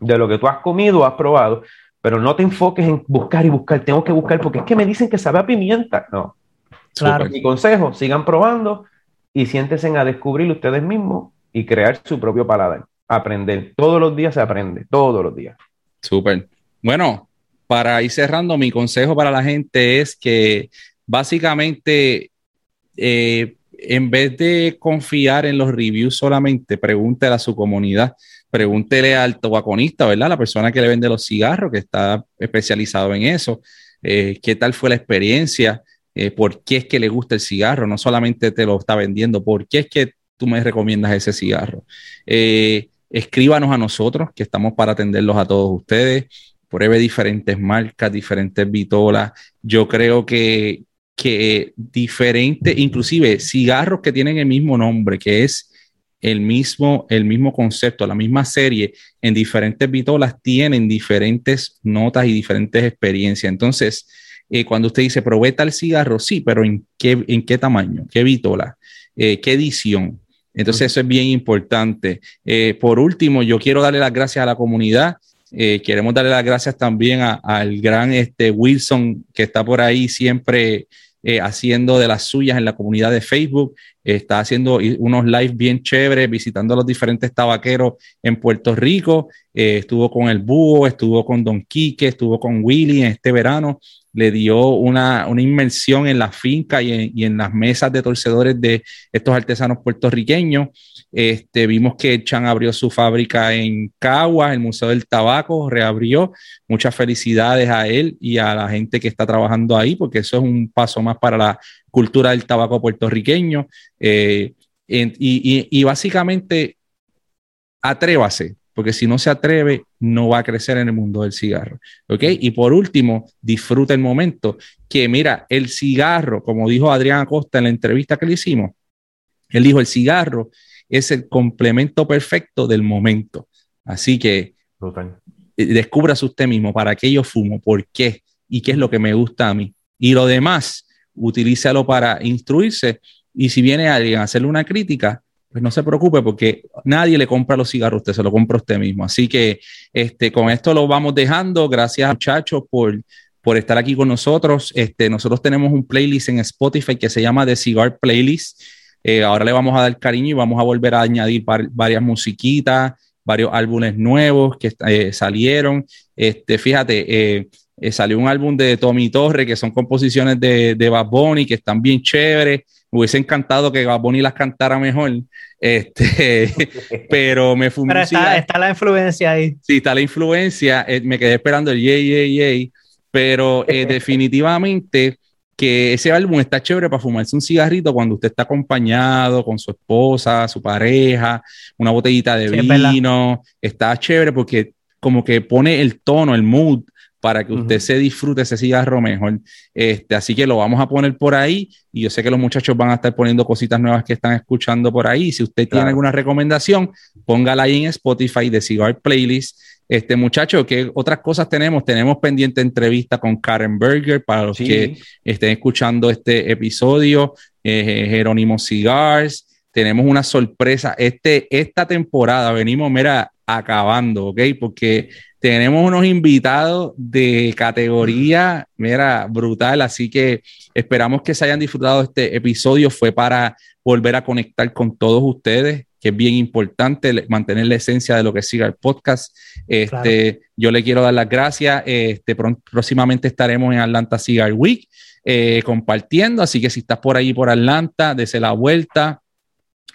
de lo que tú has comido, has probado, pero no te enfoques en buscar y buscar, tengo que buscar porque es que me dicen que sabe a pimienta. No. Claro. Mi consejo, sigan probando y siéntense a descubrir ustedes mismos y crear su propio paladar. Aprender. Todos los días se aprende, todos los días. Súper. Bueno, para ir cerrando, mi consejo para la gente es que básicamente, eh, en vez de confiar en los reviews solamente, pregúntele a su comunidad, pregúntele al tobaconista, ¿verdad? La persona que le vende los cigarros, que está especializado en eso, eh, qué tal fue la experiencia, eh, por qué es que le gusta el cigarro, no solamente te lo está vendiendo, por qué es que tú me recomiendas ese cigarro. escríbanos a nosotros, que estamos para atenderlos a todos ustedes pruebe diferentes marcas, diferentes vitolas. Yo creo que, que diferentes, inclusive cigarros que tienen el mismo nombre, que es el mismo, el mismo concepto, la misma serie, en diferentes vitolas tienen diferentes notas y diferentes experiencias. Entonces, eh, cuando usted dice, probé tal cigarro, sí, pero ¿en qué, en qué tamaño? ¿Qué vitola? Eh, ¿Qué edición? Entonces, eso es bien importante. Eh, por último, yo quiero darle las gracias a la comunidad eh, queremos darle las gracias también al gran este, Wilson que está por ahí siempre eh, haciendo de las suyas en la comunidad de Facebook. está haciendo unos live bien chéveres, visitando a los diferentes tabaqueros en Puerto Rico. Eh, estuvo con el Búho, estuvo con Don Quique, estuvo con Willy en este verano. Le dio una, una inmersión en la finca y en, y las mesas de torcedores de estos artesanos puertorriqueños. Este, vimos que Chan abrió su fábrica en Caguas, el Museo del Tabaco reabrió. Muchas felicidades a él y a la gente que está trabajando ahí, porque eso es un paso más para la cultura del tabaco puertorriqueño. Eh, y, básicamente, atrévase, porque si no se atreve, no va a crecer en el mundo del cigarro. ¿Ok? Y por último, disfruta el momento. Que mira, el cigarro, como dijo Adrián Acosta en la entrevista que le hicimos, él dijo: el cigarro es el complemento perfecto del momento. Así que eh, descubras usted mismo para qué yo fumo, por qué y qué es lo que me gusta a mí. Y lo demás, utilízalo para instruirse. Y si viene alguien a hacerle una crítica, pues no se preocupe porque nadie le compra los cigarros, usted se lo compra usted mismo. Así que este, con esto lo vamos dejando. Gracias muchachos por, por estar aquí con nosotros. Este, nosotros tenemos un playlist en Spotify que se llama The Cigar Playlist. Eh, ahora le vamos a dar cariño y vamos a volver a añadir varias musiquitas, varios álbumes nuevos que eh, salieron. Este, fíjate, eh, salió un álbum de Tommy Torre que son composiciones de, de Bad Bunny que están bien chéveres. Me hubiese encantado que Bad Bunny las cantara mejor. Este, pero me fui Pero está, está, la influencia ahí. Sí, está la influencia. me quedé esperando el yay, yay, yay. Pero definitivamente que ese álbum está chévere para fumarse un cigarrito cuando usted está acompañado con su esposa, su pareja, una botellita de vino. Está chévere porque como que pone el tono, el mood para que usted se disfrute ese cigarro mejor. Este, así que lo vamos a poner por ahí y yo sé que los muchachos van a estar poniendo cositas nuevas que están escuchando por ahí. Si usted tiene alguna recomendación, póngala ahí en Spotify de Cigar Playlist este muchacho, ¿qué otras cosas tenemos? Tenemos pendiente entrevista con Karen Berger para los que estén escuchando este episodio, eh, Jerónimo Cigars. Tenemos una sorpresa. Este, esta temporada venimos, mira, acabando, ¿ok? Porque tenemos unos invitados de categoría, mira, brutal. Así que esperamos que se hayan disfrutado este episodio. Fue para volver a conectar con todos ustedes que es bien importante mantener la esencia de lo que siga el podcast. Este, Yo le quiero dar las gracias. Este, próximamente estaremos en Atlanta Cigar Week eh, compartiendo, así que si estás por ahí por Atlanta, desde la vuelta.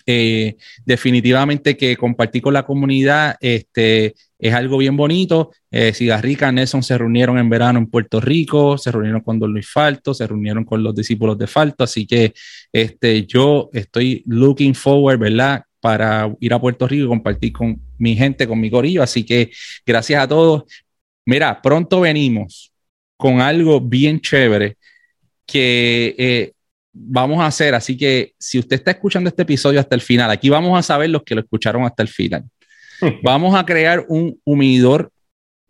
Eh, definitivamente que compartir con la comunidad este, es algo bien bonito. Eh, Cigarrica, Nelson se reunieron en verano en Puerto Rico, se reunieron con Don Luis Falto, se reunieron con los discípulos de Falto, así que este, yo estoy looking forward, ¿verdad? para ir a Puerto Rico y compartir con mi gente, con mi corillo. Así que gracias a todos. Mira, pronto venimos con algo bien chévere que eh, vamos a hacer. Así que si usted está escuchando este episodio hasta el final, aquí vamos a saber los que lo escucharon hasta el final. vamos a crear un humidor,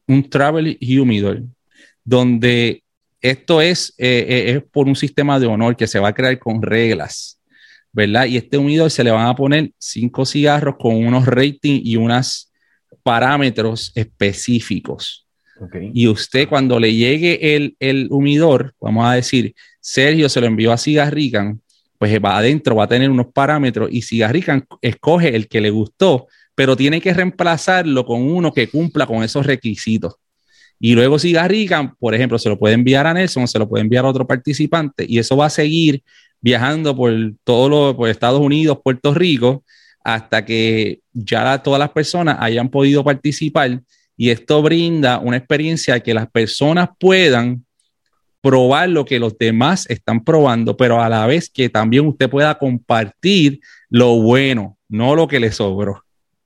un travel humidor, donde esto es, eh, eh, es por un sistema de honor que se va a crear con reglas ¿verdad? Y este humidor se le van a poner cinco cigarros con unos ratings y unos parámetros específicos. Y usted cuando le llegue el, el, humidor, vamos a decir, Sergio se lo envió a Cigarrican, pues va adentro, va a tener unos parámetros y Cigarrican escoge el que le gustó, pero tiene que reemplazarlo con uno que cumpla con esos requisitos. Y luego cigarrican, por ejemplo, se lo puede enviar a Nelson, se lo puede enviar a otro participante y eso va a seguir viajando por todos los, por Estados Unidos, Puerto Rico, hasta que ya todas las personas hayan podido participar y esto brinda una experiencia que las personas puedan probar lo que los demás están probando, pero a la vez que también usted pueda compartir lo bueno, no lo que le sobró.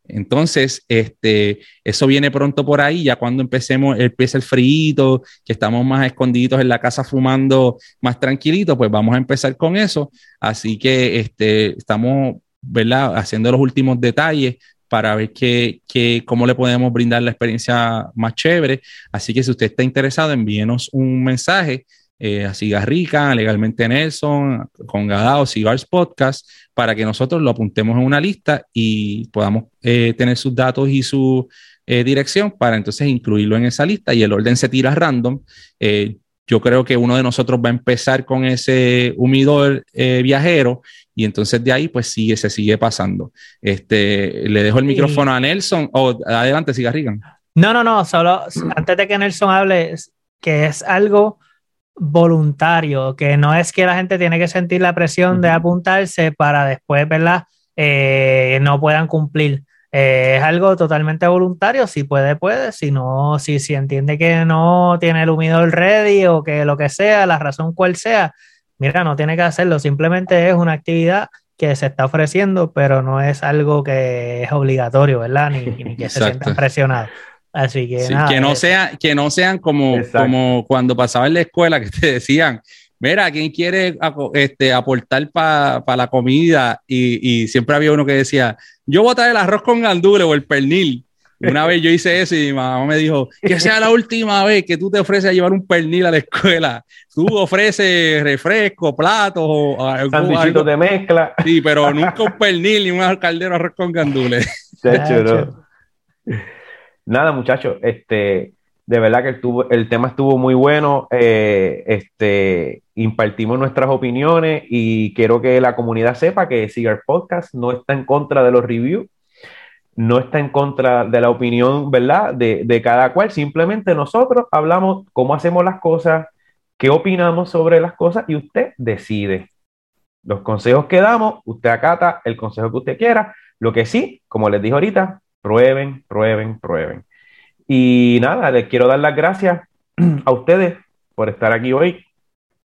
Entonces, este, eso viene pronto por ahí, ya cuando empecemos, empieza el frío, que estamos más escondidos en la casa fumando más tranquilito, pues vamos a empezar con eso. Así que este, estamos, ¿verdad? Haciendo los últimos detalles para ver qué, qué, cómo le podemos brindar la experiencia más chévere. Así que si usted está interesado, envíenos un mensaje eh, a Cigarrica, Legalmente Nelson, con Gadao, Cigars Podcast, para que nosotros lo apuntemos en una lista y podamos eh, tener sus datos y su eh, dirección para entonces incluirlo en esa lista y el orden se tira random. Yo creo que uno de nosotros va a empezar con ese humidor viajero y entonces de ahí pues sigue, se sigue pasando. Este, le dejo el micrófono a Nelson o adelante, Cigarrica. No, no, no, solo antes de que Nelson hable, que es algo voluntario, que no es que la gente tiene que sentir la presión de apuntarse para después, ¿verdad? Eh, no puedan cumplir. Eh, es algo totalmente voluntario, si puede, puede, si no, si, si entiende que no tiene el humidor ready o que lo que sea, la razón cual sea, mira, no tiene que hacerlo, simplemente es una actividad que se está ofreciendo, pero no es algo que es obligatorio, ¿verdad? Ni, ni que se sientan presionados. Así que, que, no sea, que no sean como, como cuando pasaba en la escuela que te decían, mira, ¿quién quiere este, aportar para la comida? Y, siempre había uno que decía, yo voy a traer el arroz con gandules o el pernil. Una vez yo hice eso y mi mamá me dijo, que sea la última vez que tú te ofreces a llevar un pernil a la escuela. Tú ofreces refresco, platos o algo. de mezcla. Sí, pero nunca un pernil ni un caldero arroz con gandules. Nada, muchachos, este, de verdad que el, tema estuvo muy bueno. Eh, este, impartimos nuestras opiniones y quiero que la comunidad sepa que Cigar Podcast no está en contra de los reviews, no está en contra de la opinión, ¿verdad? De, de cada cual. Simplemente nosotros hablamos cómo hacemos las cosas, qué opinamos sobre las cosas y usted decide. Los consejos que damos, usted acata el consejo que usted quiera. Lo que sí, como les dije ahorita, Prueben, prueben, prueben. Y nada, les quiero dar las gracias a ustedes por estar aquí hoy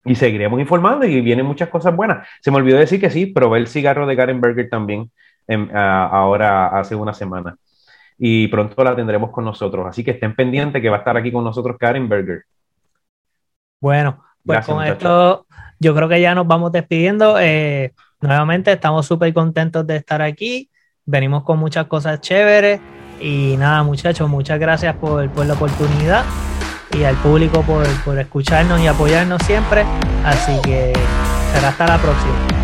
y seguiremos informando y vienen muchas cosas buenas. Se me olvidó decir que sí, probé el cigarro de Karen Berger también ahora hace una semana y pronto la tendremos con nosotros. Así que estén pendientes que va a estar aquí con nosotros Karen Berger. Bueno, pues con esto yo creo que ya nos vamos despidiendo. Eh, nuevamente estamos súper contentos de estar aquí venimos con muchas cosas chéveres. Y nada, muchachos, muchas gracias por, la oportunidad y al público por, por escucharnos y apoyarnos siempre. Así que será hasta la próxima.